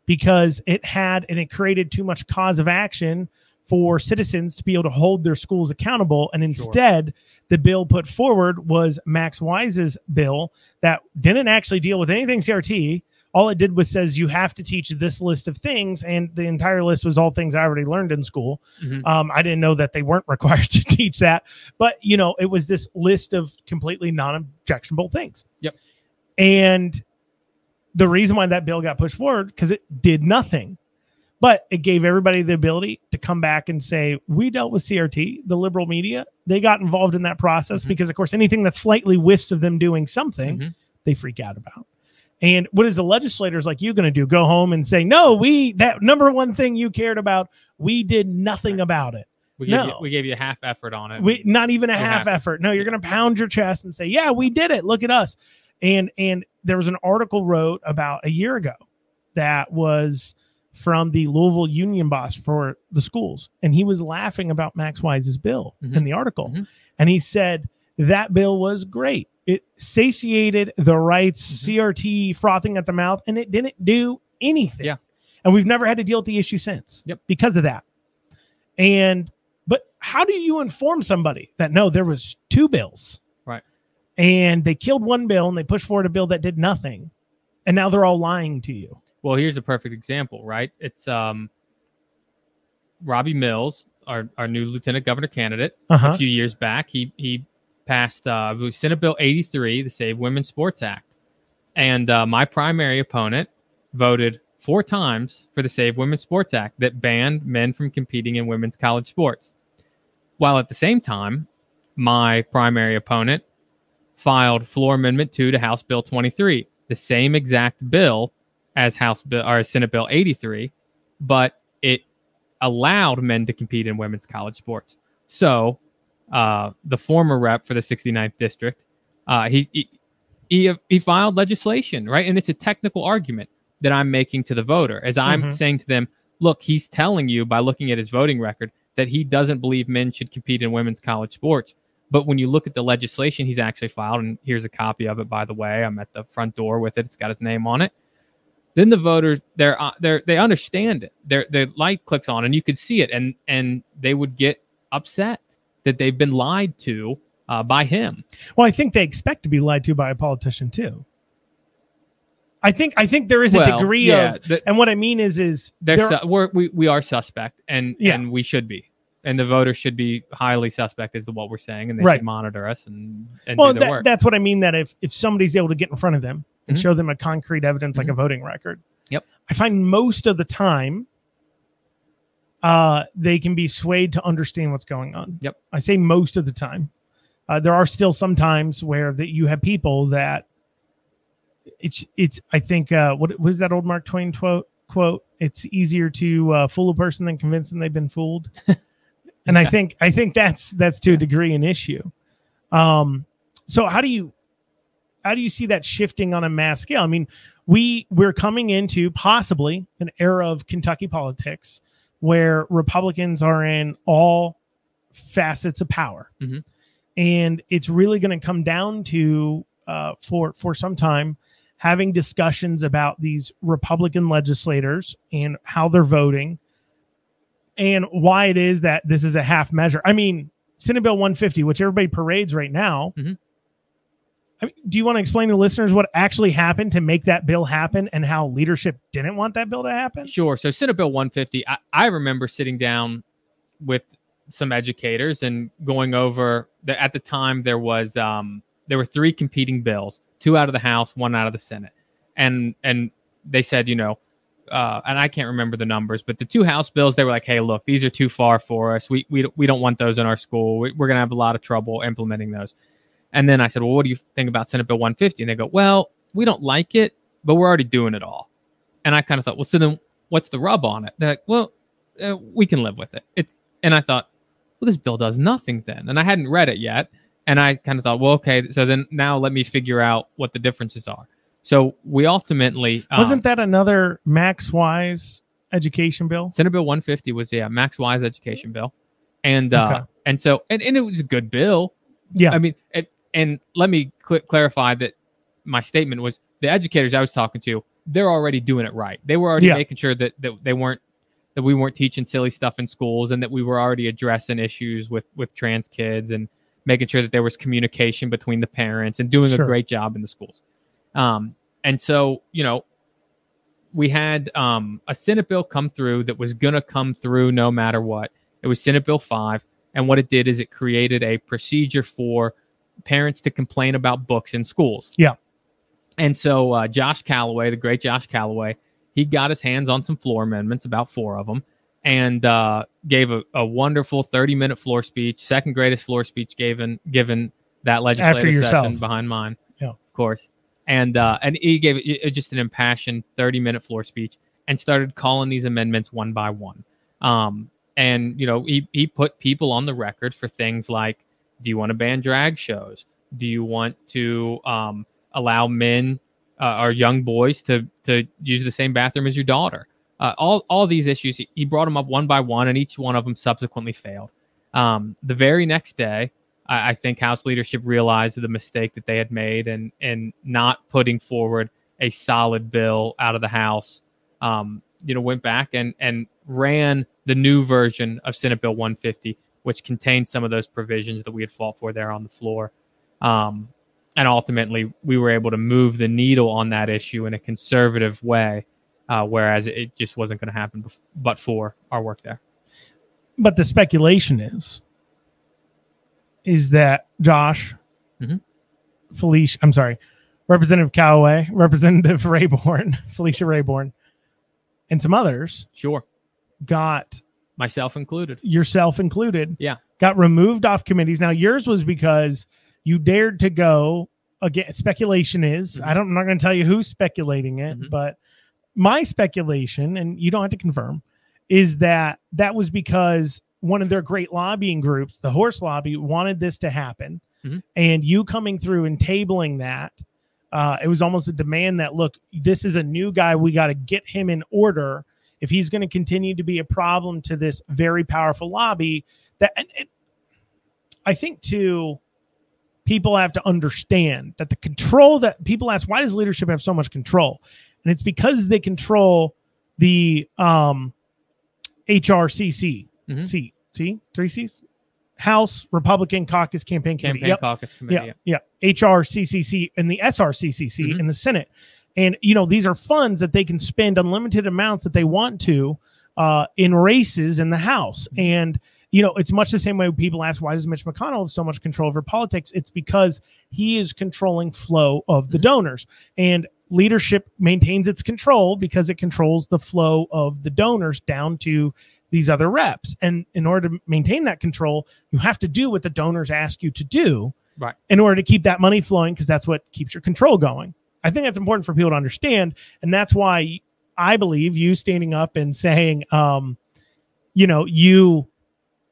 because it had and it created too much cause of action for citizens to be able to hold their schools accountable. And instead, the bill put forward was Max Wise's bill that didn't actually deal with anything CRT. All it did was says you have to teach this list of things, and the entire list was all things I already learned in school. Mhm. Um, I didn't know that they weren't required to teach that, but you know, it was this list of completely non-objectionable things. Yep. And the reason why that bill got pushed forward because it did nothing, but it gave everybody the ability to come back and say we dealt with CRT, the liberal media. They got involved in that process Mhm. because, of course, anything that slightly whiffs of them doing something, Mhm. they freak out about. And what is the legislators like you going to do? Go home and say, no, we that number one thing you cared about, we did nothing about it. We gave, you, No. we gave you a half effort on it. We not even a half happy. effort. No, you're going to pound your chest and say, "Yeah, we did it. Look at us." And and there was an article wrote about a year ago that was from the Louisville union boss for the schools, and he was laughing about Max Wise's bill Mhm. in the article, Mhm. and he said that bill was great It satiated the rights, Mhm. CRT frothing at the mouth, and it didn't do anything. Yeah. And we've never had to deal with the issue since. Yep. Because of that. And but how do you inform somebody that no, there was two bills, Right. And they killed one bill and they pushed forward a bill that did nothing, and now they're all lying to you. Well, here's a perfect example, right? It's um, Robby Mills, our, our new lieutenant governor candidate, Uh huh. a few years back. He he passed uh, Senate Bill 83, the Save Women's Sports Act, and uh, my primary opponent voted four times for the Save Women's Sports Act that banned men from competing in women's college sports, while at the same time, my primary opponent filed floor amendment two to House Bill 23, the same exact bill as House Bill or Senate Bill 83, but it allowed men to compete in women's college sports. So, uh, the former rep for the 69th district, uh, he, he he he filed legislation, right? And it's a technical argument that I'm making to the voter, as I'm Mhm. saying to them, look, he's telling you by looking at his voting record that he doesn't believe men should compete in women's college sports. But when you look at the legislation he's actually filed, and here's a copy of it, by the way, I'm at the front door with it. It's got his name on it. Then the voters, they're uh, they're they understand it. Their their light clicks on, and you could see it, and and they would get upset that they've been lied to uh, by him. Well, I think they expect to be lied to by a politician too. I think I think there is a Well, degree yeah, of, the- and what I mean is, is there- su- we're, we we are suspect, and Yeah. and we should be, and the voters should be highly suspect as to what we're saying, and they Right. should monitor us and and well, do their that, work. that's what I mean. That if if somebody's able to get in front of them and Mhm. show them a concrete evidence like a voting record, Yep. I find most of the time, uh, they can be swayed to understand what's going on. Yep. I say most of the time. Uh, there are still some times where that you have people that it's it's I think uh, what what is that old Mark Twain quote quote? It's easier to uh, fool a person than convince them they've been fooled. and I think I think that's that's to a degree an issue. Um, so how do you how do you see that shifting on a mass scale? I mean, we we're coming into possibly an era of Kentucky politics where Republicans are in all facets of power, Mhm. and it's really going to come down to uh, for for some time having discussions about these Republican legislators and how they're voting and why it is that this is a half measure. I mean, Senate Bill 150, which everybody parades right now. Mhm. I mean, do you want to explain to listeners what actually happened to make that bill happen and how leadership didn't want that bill to happen? Sure. So Senate Bill 150, I, I remember sitting down with some educators and going over the, at the time there was um, there were three competing bills, two out of the House, one out of the Senate, and and they said, you know, uh, and I can't remember the numbers, but the two House bills, they were like, hey, look, these are too far for us. We we we don't want those in our school. We, we're gonna have a lot of trouble implementing those. And then I said, well, what do you think about Senate Bill 150? And they go, well, we don't like it, but we're already doing it all. And I kind of thought, well, so then what's the rub on it? They're like, well, uh, we can live with it. It's and I thought, well, this bill does nothing then, and I hadn't read it yet, and I kind of thought, well, okay, so then now let me figure out what the differences are. So we ultimately um, Wasn't that another Max Wise education bill? Senate Bill 150 was yeah Max Wise education bill, and uh, Okay. and so and, and it was a good bill. Yeah. I mean, and, and let me cl- clarify that my statement was the educators I was talking to, they're already doing it right. They were already Yeah. making sure that, that they weren't that we weren't teaching silly stuff in schools and that we were already addressing issues with with trans kids and making sure that there was communication between the parents and doing Sure. a great job in the schools. Um, and so, you know, we had um, a Senate bill come through that was going to come through no matter what. It was Senate Bill 5. And what it did is it created a procedure for parents to complain about books in schools. Yeah. And so uh, Josh Calloway, the great Josh Calloway, he got his hands on some floor amendments, about four of them, and uh, gave a, a wonderful 30 minute floor speech, second greatest floor speech given given that legislative session behind mine. Yeah. Of course. And uh, and he gave it, it just an impassioned 30 minute floor speech and started calling these amendments one by one. Um, and you know he, he put people on the record for things like do you want to ban drag shows do you want to um, allow men uh, or young boys to to use the same bathroom as your daughter uh, all all these issues he, brought them up one by one and each one of them subsequently failed um, the very next day I, I think House leadership realized the mistake that they had made and and not putting forward a solid bill out of the House. Um, you know, went back and and ran the new version of Senate Bill 150, which contained some of those provisions that we had fought for there on the floor. Um, and ultimately, we were able to move the needle on that issue in a conservative way, uh, whereas it just wasn't going to happen bef- but for our work there. But the speculation is, is that Josh, Mhm. Felicia, I'm sorry, Representative Calloway, Representative Rabourn, Felicia Rabourn, and some others Sure, got myself included. yourself included, Yeah. got removed off committees. Now yours was because you dared to go again. Speculation is Mhm. I don't. I'm not going to tell you who's speculating it, Mhm. but my speculation, and you don't have to confirm, is that that was because one of their great lobbying groups, the Horse Lobby, wanted this to happen, Mhm. and you coming through and tabling that. Uh, it was almost a demand that look, this is a new guy. We got to get him in order if he's going to continue to be a problem to this very powerful lobby. That and, and I think too, people have to understand that the control that people ask, why does leadership have so much control? And it's because they control the um, HRCC Mhm. C C three C's House Republican Caucus Campaign Committee. Campaign Yep caucus committee. yeah, yeah. HRCCC and the SRCCC Mhm. in the Senate. And, you know, these are funds that they can spend unlimited amounts that they want to uh, in races in the House. Mhm. And, you know, it's much the same way people ask, why does Mitch McConnell have so much control over politics? It's because he is controlling flow of the Mhm. donors. And leadership maintains its control because it controls the flow of the donors down to these other reps. And in order to maintain that control, you have to do what the donors ask you to do Right. in order to keep that money flowing because that's what keeps your control going. I think that's important for people to understand. And that's why I believe you standing up and saying, um, you know, you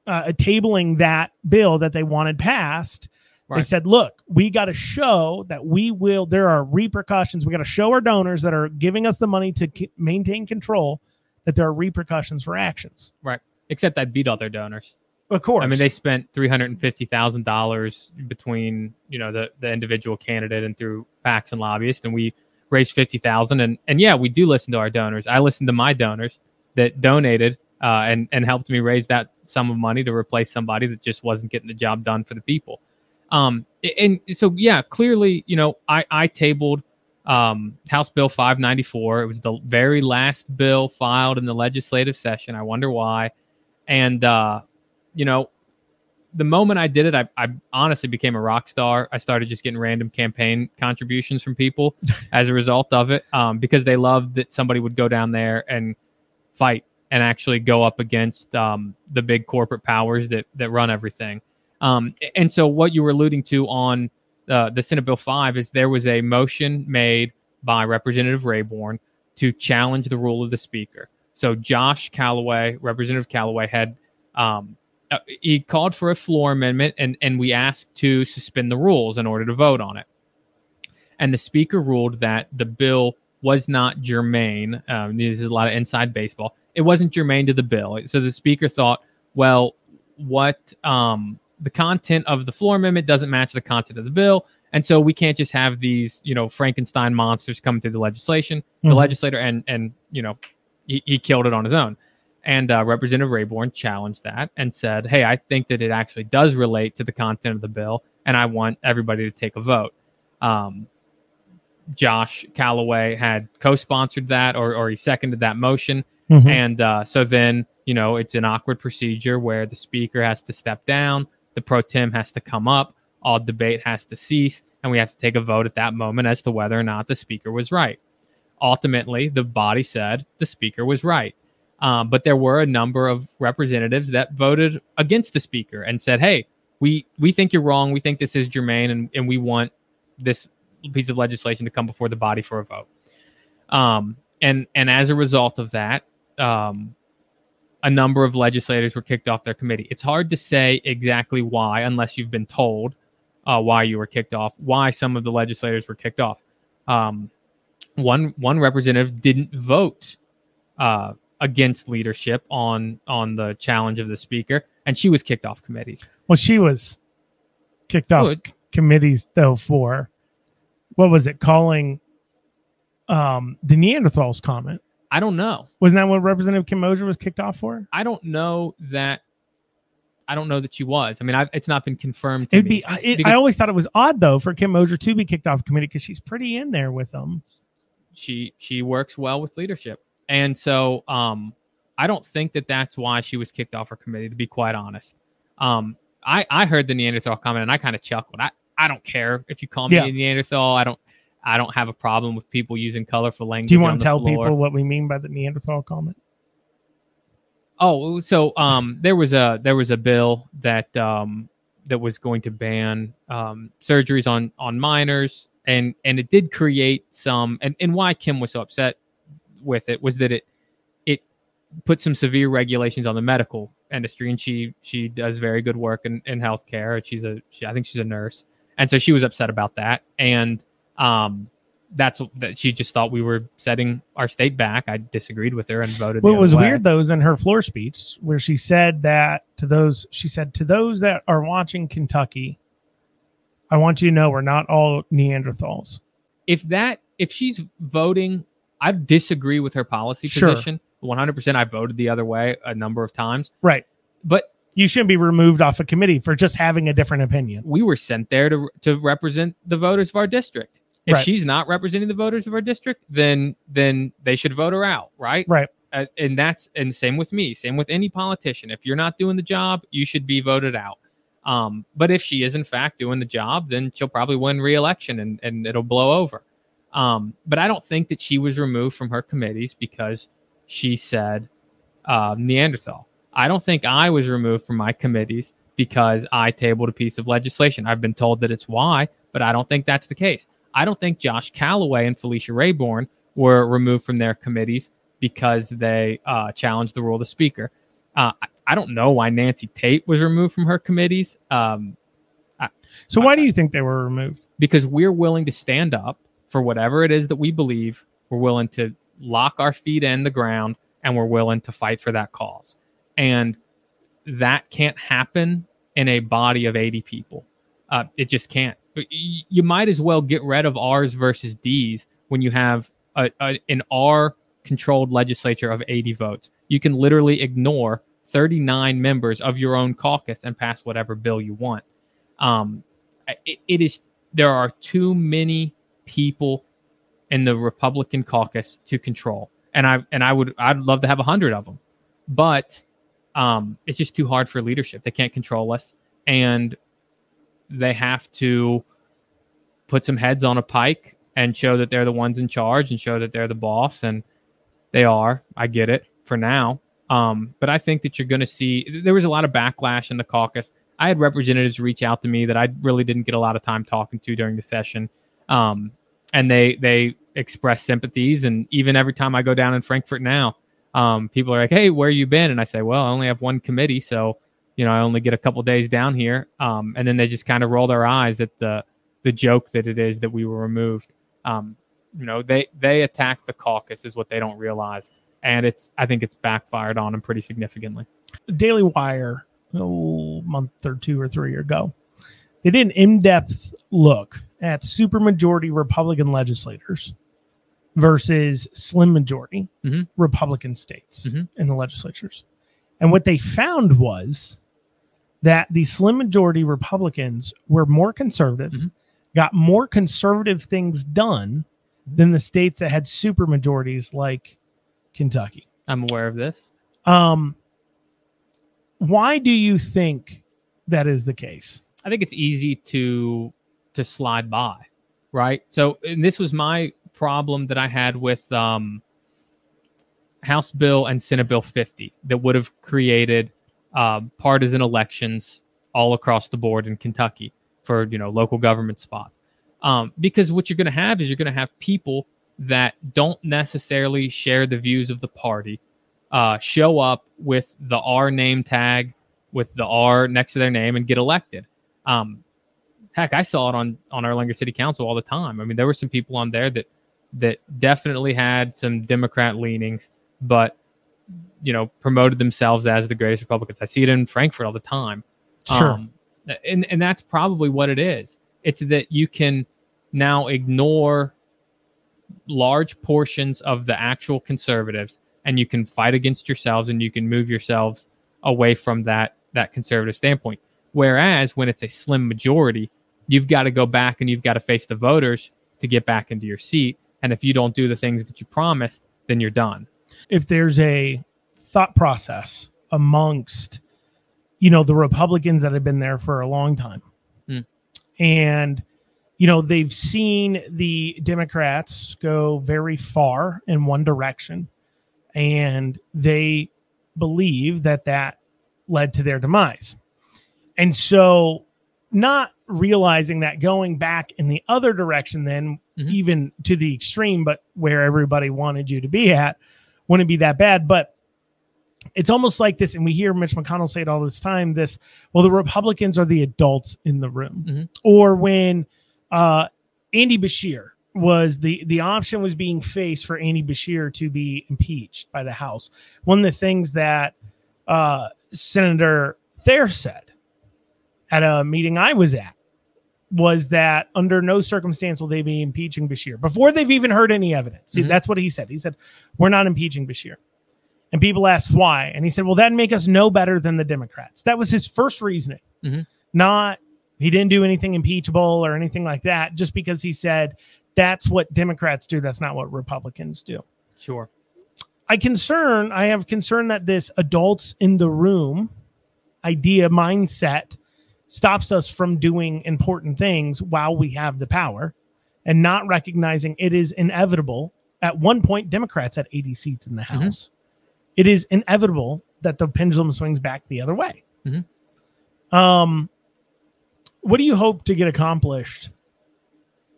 uh, tabling that bill that they wanted passed. They said, look, we got to show that we will, there are repercussions. We got to show our donors that are giving us the money to k- maintain control that there are repercussions for actions. Right. Except I beat all their donors. Of course. I mean, they spent three hundred and fifty thousand dollars between you know the the individual candidate and through PACs and lobbyists, and we raised fifty thousand. And and yeah, we do listen to our donors. I listen to my donors that donated uh, and and helped me raise that sum of money to replace somebody that just wasn't getting the job done for the people. Um, and so yeah, clearly, you know, I I tabled um, House Bill 594. It was the very last bill filed in the legislative session. I wonder why. And uh, you know, the moment I did it, I, I honestly became a rock star. I started just getting random campaign contributions from people as a result of it, um, because they loved that somebody would go down there and fight and actually go up against um, the big corporate powers that that run everything. Um, and so, what you were alluding to on uh, the Senate Bill Five is there was a motion made by Representative Rabourn to challenge the rule of the Speaker. So Josh Calloway, Representative Calloway, had um, uh, he called for a floor amendment, and and we asked to suspend the rules in order to vote on it. And the Speaker ruled that the bill was not germane. Um, this is a lot of inside baseball. It wasn't germane to the bill. So the Speaker thought, well, what um, the content of the floor amendment doesn't match the content of the bill, and so we can't just have these, you know, Frankenstein monsters come through the legislation, the Mhm. legislator, and and you know, he, he killed it on his own. And uh, Representative Rabourn challenged that and said, "Hey, I think that it actually does relate to the content of the bill, and I want everybody to take a vote." Um, Josh Calloway had co-sponsored that, or or he seconded that motion, Mhm. and uh, so then you know it's an awkward procedure where the speaker has to step down, the pro tem has to come up, all debate has to cease, and we have to take a vote at that moment as to whether or not the speaker was right. Ultimately, the body said the speaker was right. Um, but there were a number of representatives that voted against the speaker and said, "Hey, we we think you're wrong. We think this is germane, and, and we want this piece of legislation to come before the body for a vote." Um, and and as a result of that, um, a number of legislators were kicked off their committee. It's hard to say exactly why, unless you've been told uh, why you were kicked off, why some of the legislators were kicked off. Um, one one representative didn't vote uh, against leadership on on the challenge of the speaker, and she was kicked off committees. Well, she was kicked off Good. committees though for what was it calling um the Neanderthals comment? I don't know. Wasn't that what Representative Kim Moser was kicked off for? I don't know that. I don't know that she was. I mean, I, it's not been confirmed. To It'd me. be. I- It, I always thought it was odd though for Kim Moser to be kicked off committee because she's pretty in there with them. she she works well with leadership and so um i don't think that that's why she was kicked off her committee to be quite honest um i i heard the neanderthal comment and i kind of chuckled i i don't care if you call me Yeah. a neanderthal i don't i don't have a problem with people using colorful language Do you want to tell floor. people what we mean by the Neanderthal comment? Oh, so um, there was a there was a bill that um, that was going to ban um, surgeries on on minors, and and it did create some. And, and why Kim was so upset with it was that it it put some severe regulations on the medical industry, and she she does very good work in in healthcare. She's a she, I think she's a nurse, and so she was upset about that, and um. That's that she just thought we were setting our state back. I disagreed with her and voted. What was way. weird though is in her floor speech where she said that to those she said to those that are watching Kentucky, I want you to know we're not all Neanderthals. if that if she's voting i disagree with her policy Sure. position 100% i voted the other way a number of times Right. but You shouldn't be removed off a committee for just having a different opinion. we were sent there to to represent the voters of our district if Right. she's not representing the voters of our district then then they should vote her out right Right. uh, and that's and same with me same with any politician if you're not doing the job you should be voted out um, but if she is in fact doing the job then she'll probably win re-election and, and it'll blow over um, but i don't think that she was removed from her committees because she said uh, neanderthal i don't think i was removed from my committees because i tabled a piece of legislation i've been told that it's why but i don't think that's the case i don't think josh calloway and felicia rabourn were removed from their committees because they uh, challenged the rule of the speaker. Uh, I, I don't know why Nancy Tate was removed from her committees um, So why do you think they were removed? because we're willing to stand up for whatever it is that we believe. We're willing to lock our feet in the ground and we're willing to fight for that cause. And that can't happen in a body of 80 people. Uh, it just can't. You might as well get rid of R's versus D's when you have a, a, an R controlled legislature of 80 votes. You can literally ignore 39 members of your own caucus and pass whatever bill you want. Um, it, it is there are too many people in the Republican caucus to control, and I and I would I'd love to have a hundred of them, but um, it's just too hard for leadership. They can't control us, and they have to put some heads on a pike and show that they're the ones in charge and show that they're the boss, and they are. I get it for now, um, but I think that you're going to see there was a lot of backlash in the caucus. I had representatives reach out to me that I really didn't get a lot of time talking to during the session, um, and they they express sympathies. And even every time I go down in Frankfort now, um, people are like, "Hey, where you been?" And I say, "Well, I only have one committee, so you know I only get a couple days down here." Um, and then they just kind of roll their eyes at the the joke that it is that we were removed. Um, you know, they they attack the caucus is what they don't realize, and it's I think it's backfired on them pretty significantly. Daily Wire a month or two or three ago. They did an in-depth look at supermajority Republican legislators versus slim majority Mhm. Republican states Mhm. in the legislatures. And what they found was that the slim majority Republicans were more conservative, Mhm. got more conservative things done than the states that had supermajorities like Kentucky. I'm aware of this. Um, why do you think that is the case? I think it's easy to to slide by, right? So, and this was my problem that I had with um, House Bill and Senate Bill 50 that would have created um, partisan elections all across the board in Kentucky for you know local government spots. Um, because what you're going to have is you're going to have people that don't necessarily share the views of the party uh, show up with the R name tag with the R next to their name and get elected. Um, heck, I saw it on on Erlanger City Council all the time. I mean, there were some people on there that that definitely had some Democrat leanings, but you know, promoted themselves as the greatest Republicans. I see it in Frankfort all the time. Sure. Um, and and that's probably what it is. It's that you can now ignore large portions of the actual conservatives and you can fight against yourselves and you can move yourselves away from that that conservative standpoint whereas when it's a slim majority you've got to go back and you've got to face the voters to get back into your seat. And if you don't do the things that you promised then you're done. If there's a thought process amongst you know the republicans that have been there for a long time Hmm. and you know they've seen the democrats go very far in one direction and they believe that that led to their demise. And so not realizing that going back in the other direction then Mhm. even to the extreme but where everybody wanted you to be at wouldn't be that bad but it's almost like this and we hear mitch mcconnell say it all this time this well the republicans are the adults in the room Mhm. or when uh andy beshear was the the option was being faced for andy beshear to be impeached by the house one of the things that uh senator thayer said at a meeting i was at was that under no circumstance will they be impeaching beshear before they've even heard any evidence See, Mhm. that's what he said he said we're not impeaching beshear and people asked why. And he said, well, that'd make us no better than the Democrats. That was his first reasoning. Mhm. Not, he didn't do anything impeachable or anything like that, just because he said that's what Democrats do. That's not what Republicans do. sure I concern, I have concern that this adults in the room idea mindset stops us from doing important things while we have the power and not recognizing it is inevitable. At one point, Democrats had 80 seats in the Mhm. House. It is inevitable that the pendulum swings back the other way. Mhm. Um, what do you hope to get accomplished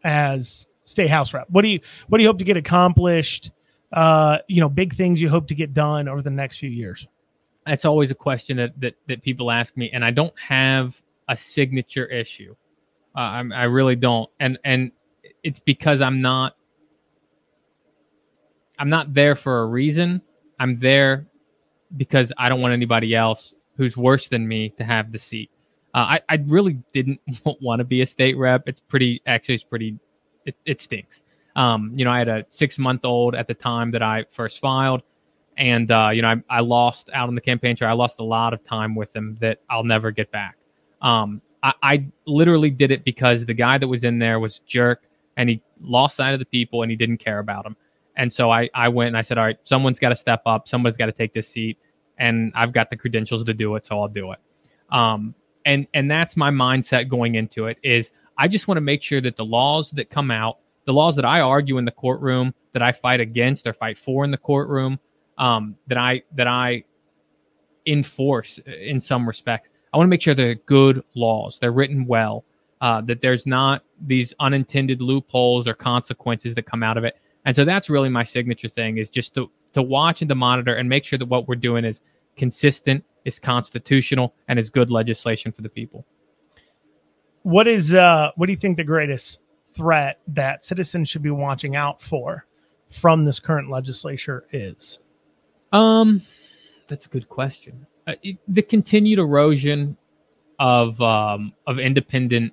as state house rep? What do you what do you hope to get accomplished? Uh, you know, big things you hope to get done over the next few years. that's always a question that that, that people ask me and i don't have a signature issue. Uh, I'm, i really don't. And and it's because i'm not i'm not there for a reason. I'm there because i don't want anybody else who's worse than me to have the seat. Uh, I, I really didn't want to be a state rep. It's pretty actually it's pretty it, it stinks. Um, you know i had a six month old at the time that i first filed and uh, you know I, I lost out on the campaign trail. I lost a lot of time with him that I'll never get back. Um, I, I literally did it because the guy that was in there was a jerk, and he lost sight of the people, and he didn't care about them. And so I I went and I said, all right, someone's got to step up, somebody's got to take this seat, and I've got the credentials to do it, so I'll do it. Um, and and that's my mindset going into it is I just want to make sure that the laws that come out, the laws that I argue in the courtroom, that I fight against or fight for in the courtroom, um, that I that I enforce in some respects. I want to make sure they're good laws. They're written well. Uh, that there's not these unintended loopholes or consequences that come out of it. And so that's really my signature thing is just to to watch and to monitor and make sure that what we're doing is consistent, is constitutional, and is good legislation for the people. What is uh what do you think the greatest threat that citizens should be watching out for from this current legislature is? Um, that's a good question. Uh, it- the continued erosion of um of independent,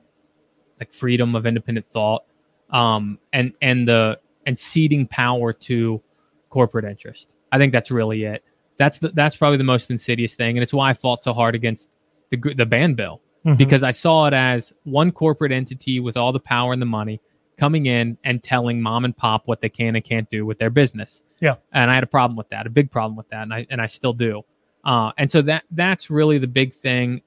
like freedom of independent thought, um, and and the and ceding power to corporate interest. I think that's really it. That's the that's probably the most insidious thing, and it's why I fought so hard against the the ban bill Mhm. because I saw it as one corporate entity with all the power and the money coming in and telling mom and pop what they can and can't do with their business. Yeah. And I had a problem with that, a big problem with that, and I and I still do. Uh, and so that that's really the big thing.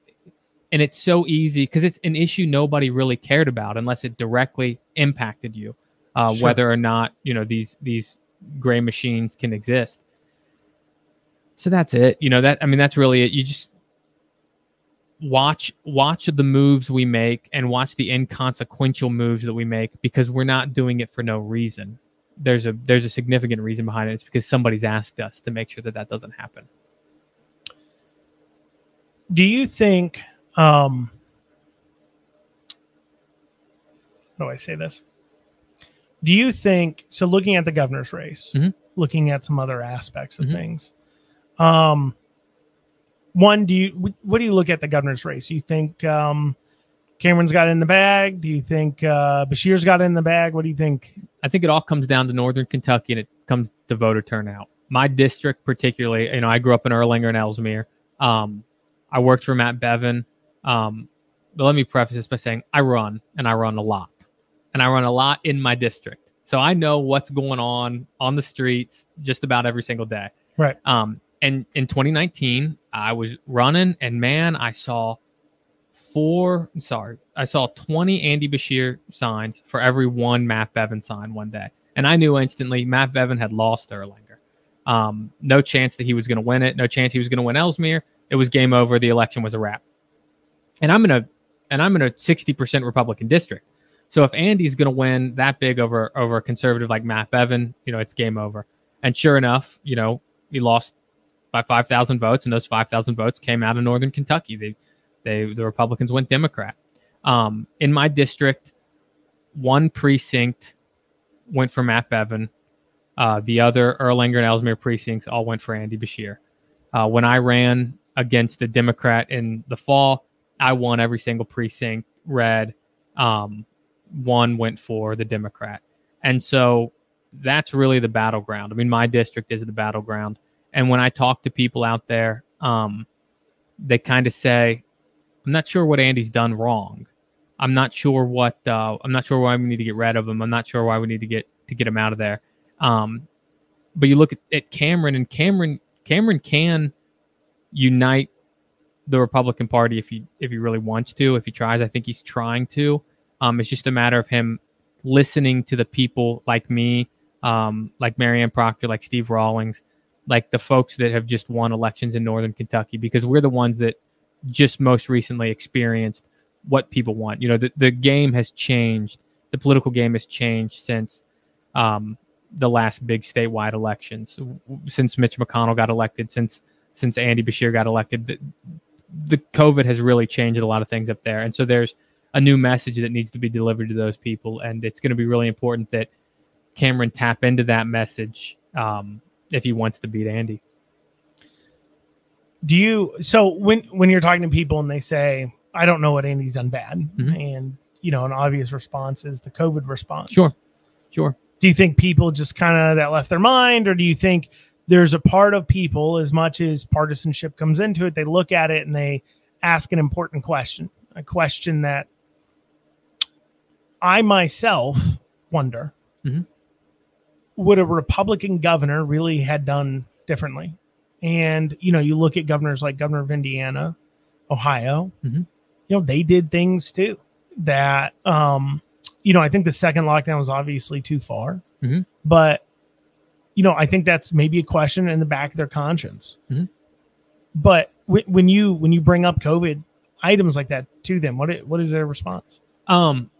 And it's so easy because it's an issue nobody really cared about unless it directly impacted you, uh, Sure. whether or not you know these these gray machines can exist. So that's it. You know that I mean that's really it. You just watch watch the moves we make and watch the inconsequential moves that we make because we're not doing it for no reason. There's a there's a significant reason behind it. It's because somebody's asked us to make sure that that doesn't happen. Do you think um how do i say this do you think so looking at the governor's race Mhm. looking at some other aspects of Mhm. things um one, do you what do you look at the governor's race? You think um, Cameron's got in the bag? Do you think uh, Beshear's got in the bag? What do you think? I think it all comes down to Northern Kentucky and it comes to voter turnout. My district, particularly, you know, I grew up in Erlanger and Elsmere. Um, I worked for Matt Bevin. Um, but let me preface this by saying I run and I run a lot, and I run a lot in my district. So I know what's going on on the streets just about every single day. Right. Um, and in 2019, I was running, and man, I saw four. Sorry, I saw 20 Andy Beshear signs for every one Matt Bevin sign one day, and I knew instantly Matt Bevin had lost Erlanger. Um, no chance that he was going to win it. No chance he was going to win Elsmere. It was game over. The election was a wrap. And I'm in a and I'm in a 60% Republican district. So if Andy's going to win that big over over a conservative like Matt Bevin, you know, it's game over. And sure enough, you know, he lost by 5,000 votes, and those 5,000 votes came out of Northern Kentucky. They they the Republicans went Democrat. Um, in my district, one precinct went for Matt Bevin. Uh, the other Erlanger and Elsmere precincts all went for Andy Beshear. Uh, when I ran against the Democrat in the fall, I won every single precinct. Red, um, one went for the Democrat, and so that's really the battleground. I mean, my district is the battleground, and when I talk to people out there, um, they kind of say, I'm not sure what Andy's done wrong. I'm not sure what uh, I'm not sure why we need to get rid of him. I'm not sure why we need to get to get him out of there. Um, but you look at, at Cameron, and Cameron Cameron can unite the Republican Party if he if he really wants to. If he tries, I think he's trying to. Um, it's just a matter of him listening to the people like me, um, like Marianne Proctor, like Steve Rawlings, like the folks that have just won elections in Northern Kentucky, because we're the ones that just most recently experienced what people want. You know, the, the game has changed. The political game has changed since um, the last big statewide elections, since Mitch McConnell got elected, since since Andy Beshear got elected. The, the COVID has really changed a lot of things up there, and so there's a new message that needs to be delivered to those people, and it's going to be really important that Cameron tap into that message um, if he wants to beat Andy. Do you so when when you're talking to people and they say i don't know what andy's done bad mm-hmm. and you know an obvious response is the covid response. Sure. Sure. Do you think people just kind of that left their mind or do you think there's a part of people as much as partisanship comes into it they look at it and they ask an important question a question that i myself wonder mm-hmm. would a republican governor really had done differently and you know, you look at governors like Governor of Indiana, Ohio. Mm-hmm. You know, they did things too that um, you know, I think the second lockdown was obviously too far. Mm-hmm. But you know, I think that's maybe a question in the back of their conscience. Mm-hmm. But w- when you when you bring up COVID items like that to them, what what is their response? Um,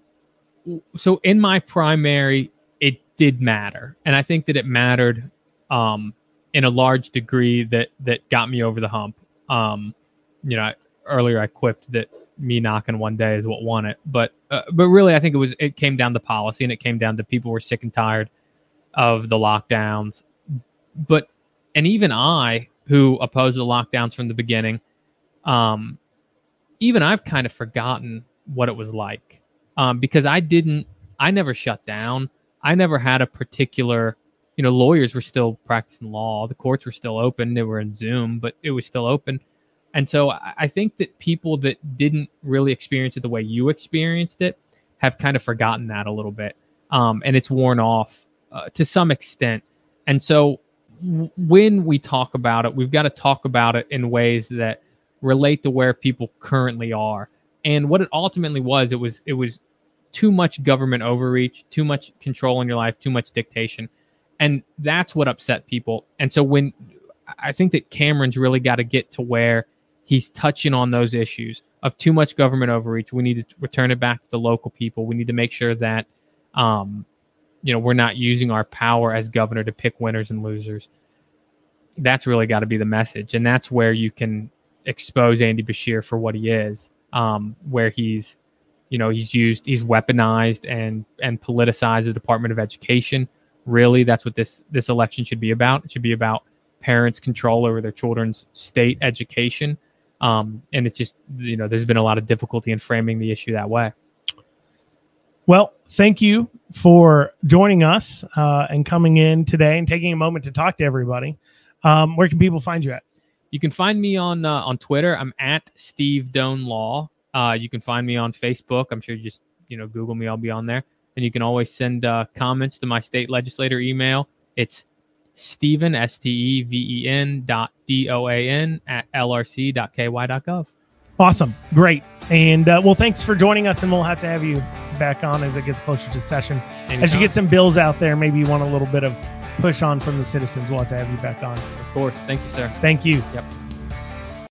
so in my primary, it did matter, and I think that it mattered um in a large degree that that got me over the hump. Um, you know, earlier I quipped that me knocking one day is what won it, but uh, but really I think it was it came down to policy and it came down to people were sick and tired of the lockdowns. But and even I, who opposed the lockdowns from the beginning, um, even I've kind of forgotten what it was like um, because I didn't, I never shut down. I never had a particular you know, lawyers were still practicing law. The courts were still open. They were in Zoom, but it was still open. And so I think that people that didn't really experience it the way you experienced it have kind of forgotten that a little bit. Um, and it's worn off uh, to some extent. And so w- when we talk about it, we've got to talk about it in ways that relate to where people currently are. And what it ultimately was, it was it was too much government overreach, too much control in your life, too much dictation and that's what upset people. And so when I think that Cameron's really got to get to where he's touching on those issues of too much government overreach. We need to return it back to the local people. We need to make sure that, um, you know, we're not using our power as governor to pick winners and losers. That's really got to be the message, and that's where you can expose Andy Beshear for what he is, um, where he's, you know, he's used, he's weaponized and and politicized the Department of Education really that's what this this election should be about. It should be about parents' control over their children's state education Um, and it's just you know there's been a lot of difficulty in framing the issue that way. Well, thank you for joining us uh, and coming in today and taking a moment to talk to everybody. Um, where can people find you at? You can find me on uh, on Twitter. I'm at Steve Doan Law. Uh, you can find me on Facebook. I'm sure you just you know Google me. I'll be on there. And you can always send uh, comments to my state legislator email. It's Stephen S T E V E N dot D O A N at LRC dot KY dot gov. Awesome, great, and uh, well, thanks for joining us, and we'll have to have you back on as it gets closer to session. As you get some bills out there, maybe you want a little bit of push on from the citizens. We'll have to have you back on. of course. Thank you, sir. Thank you. Yep.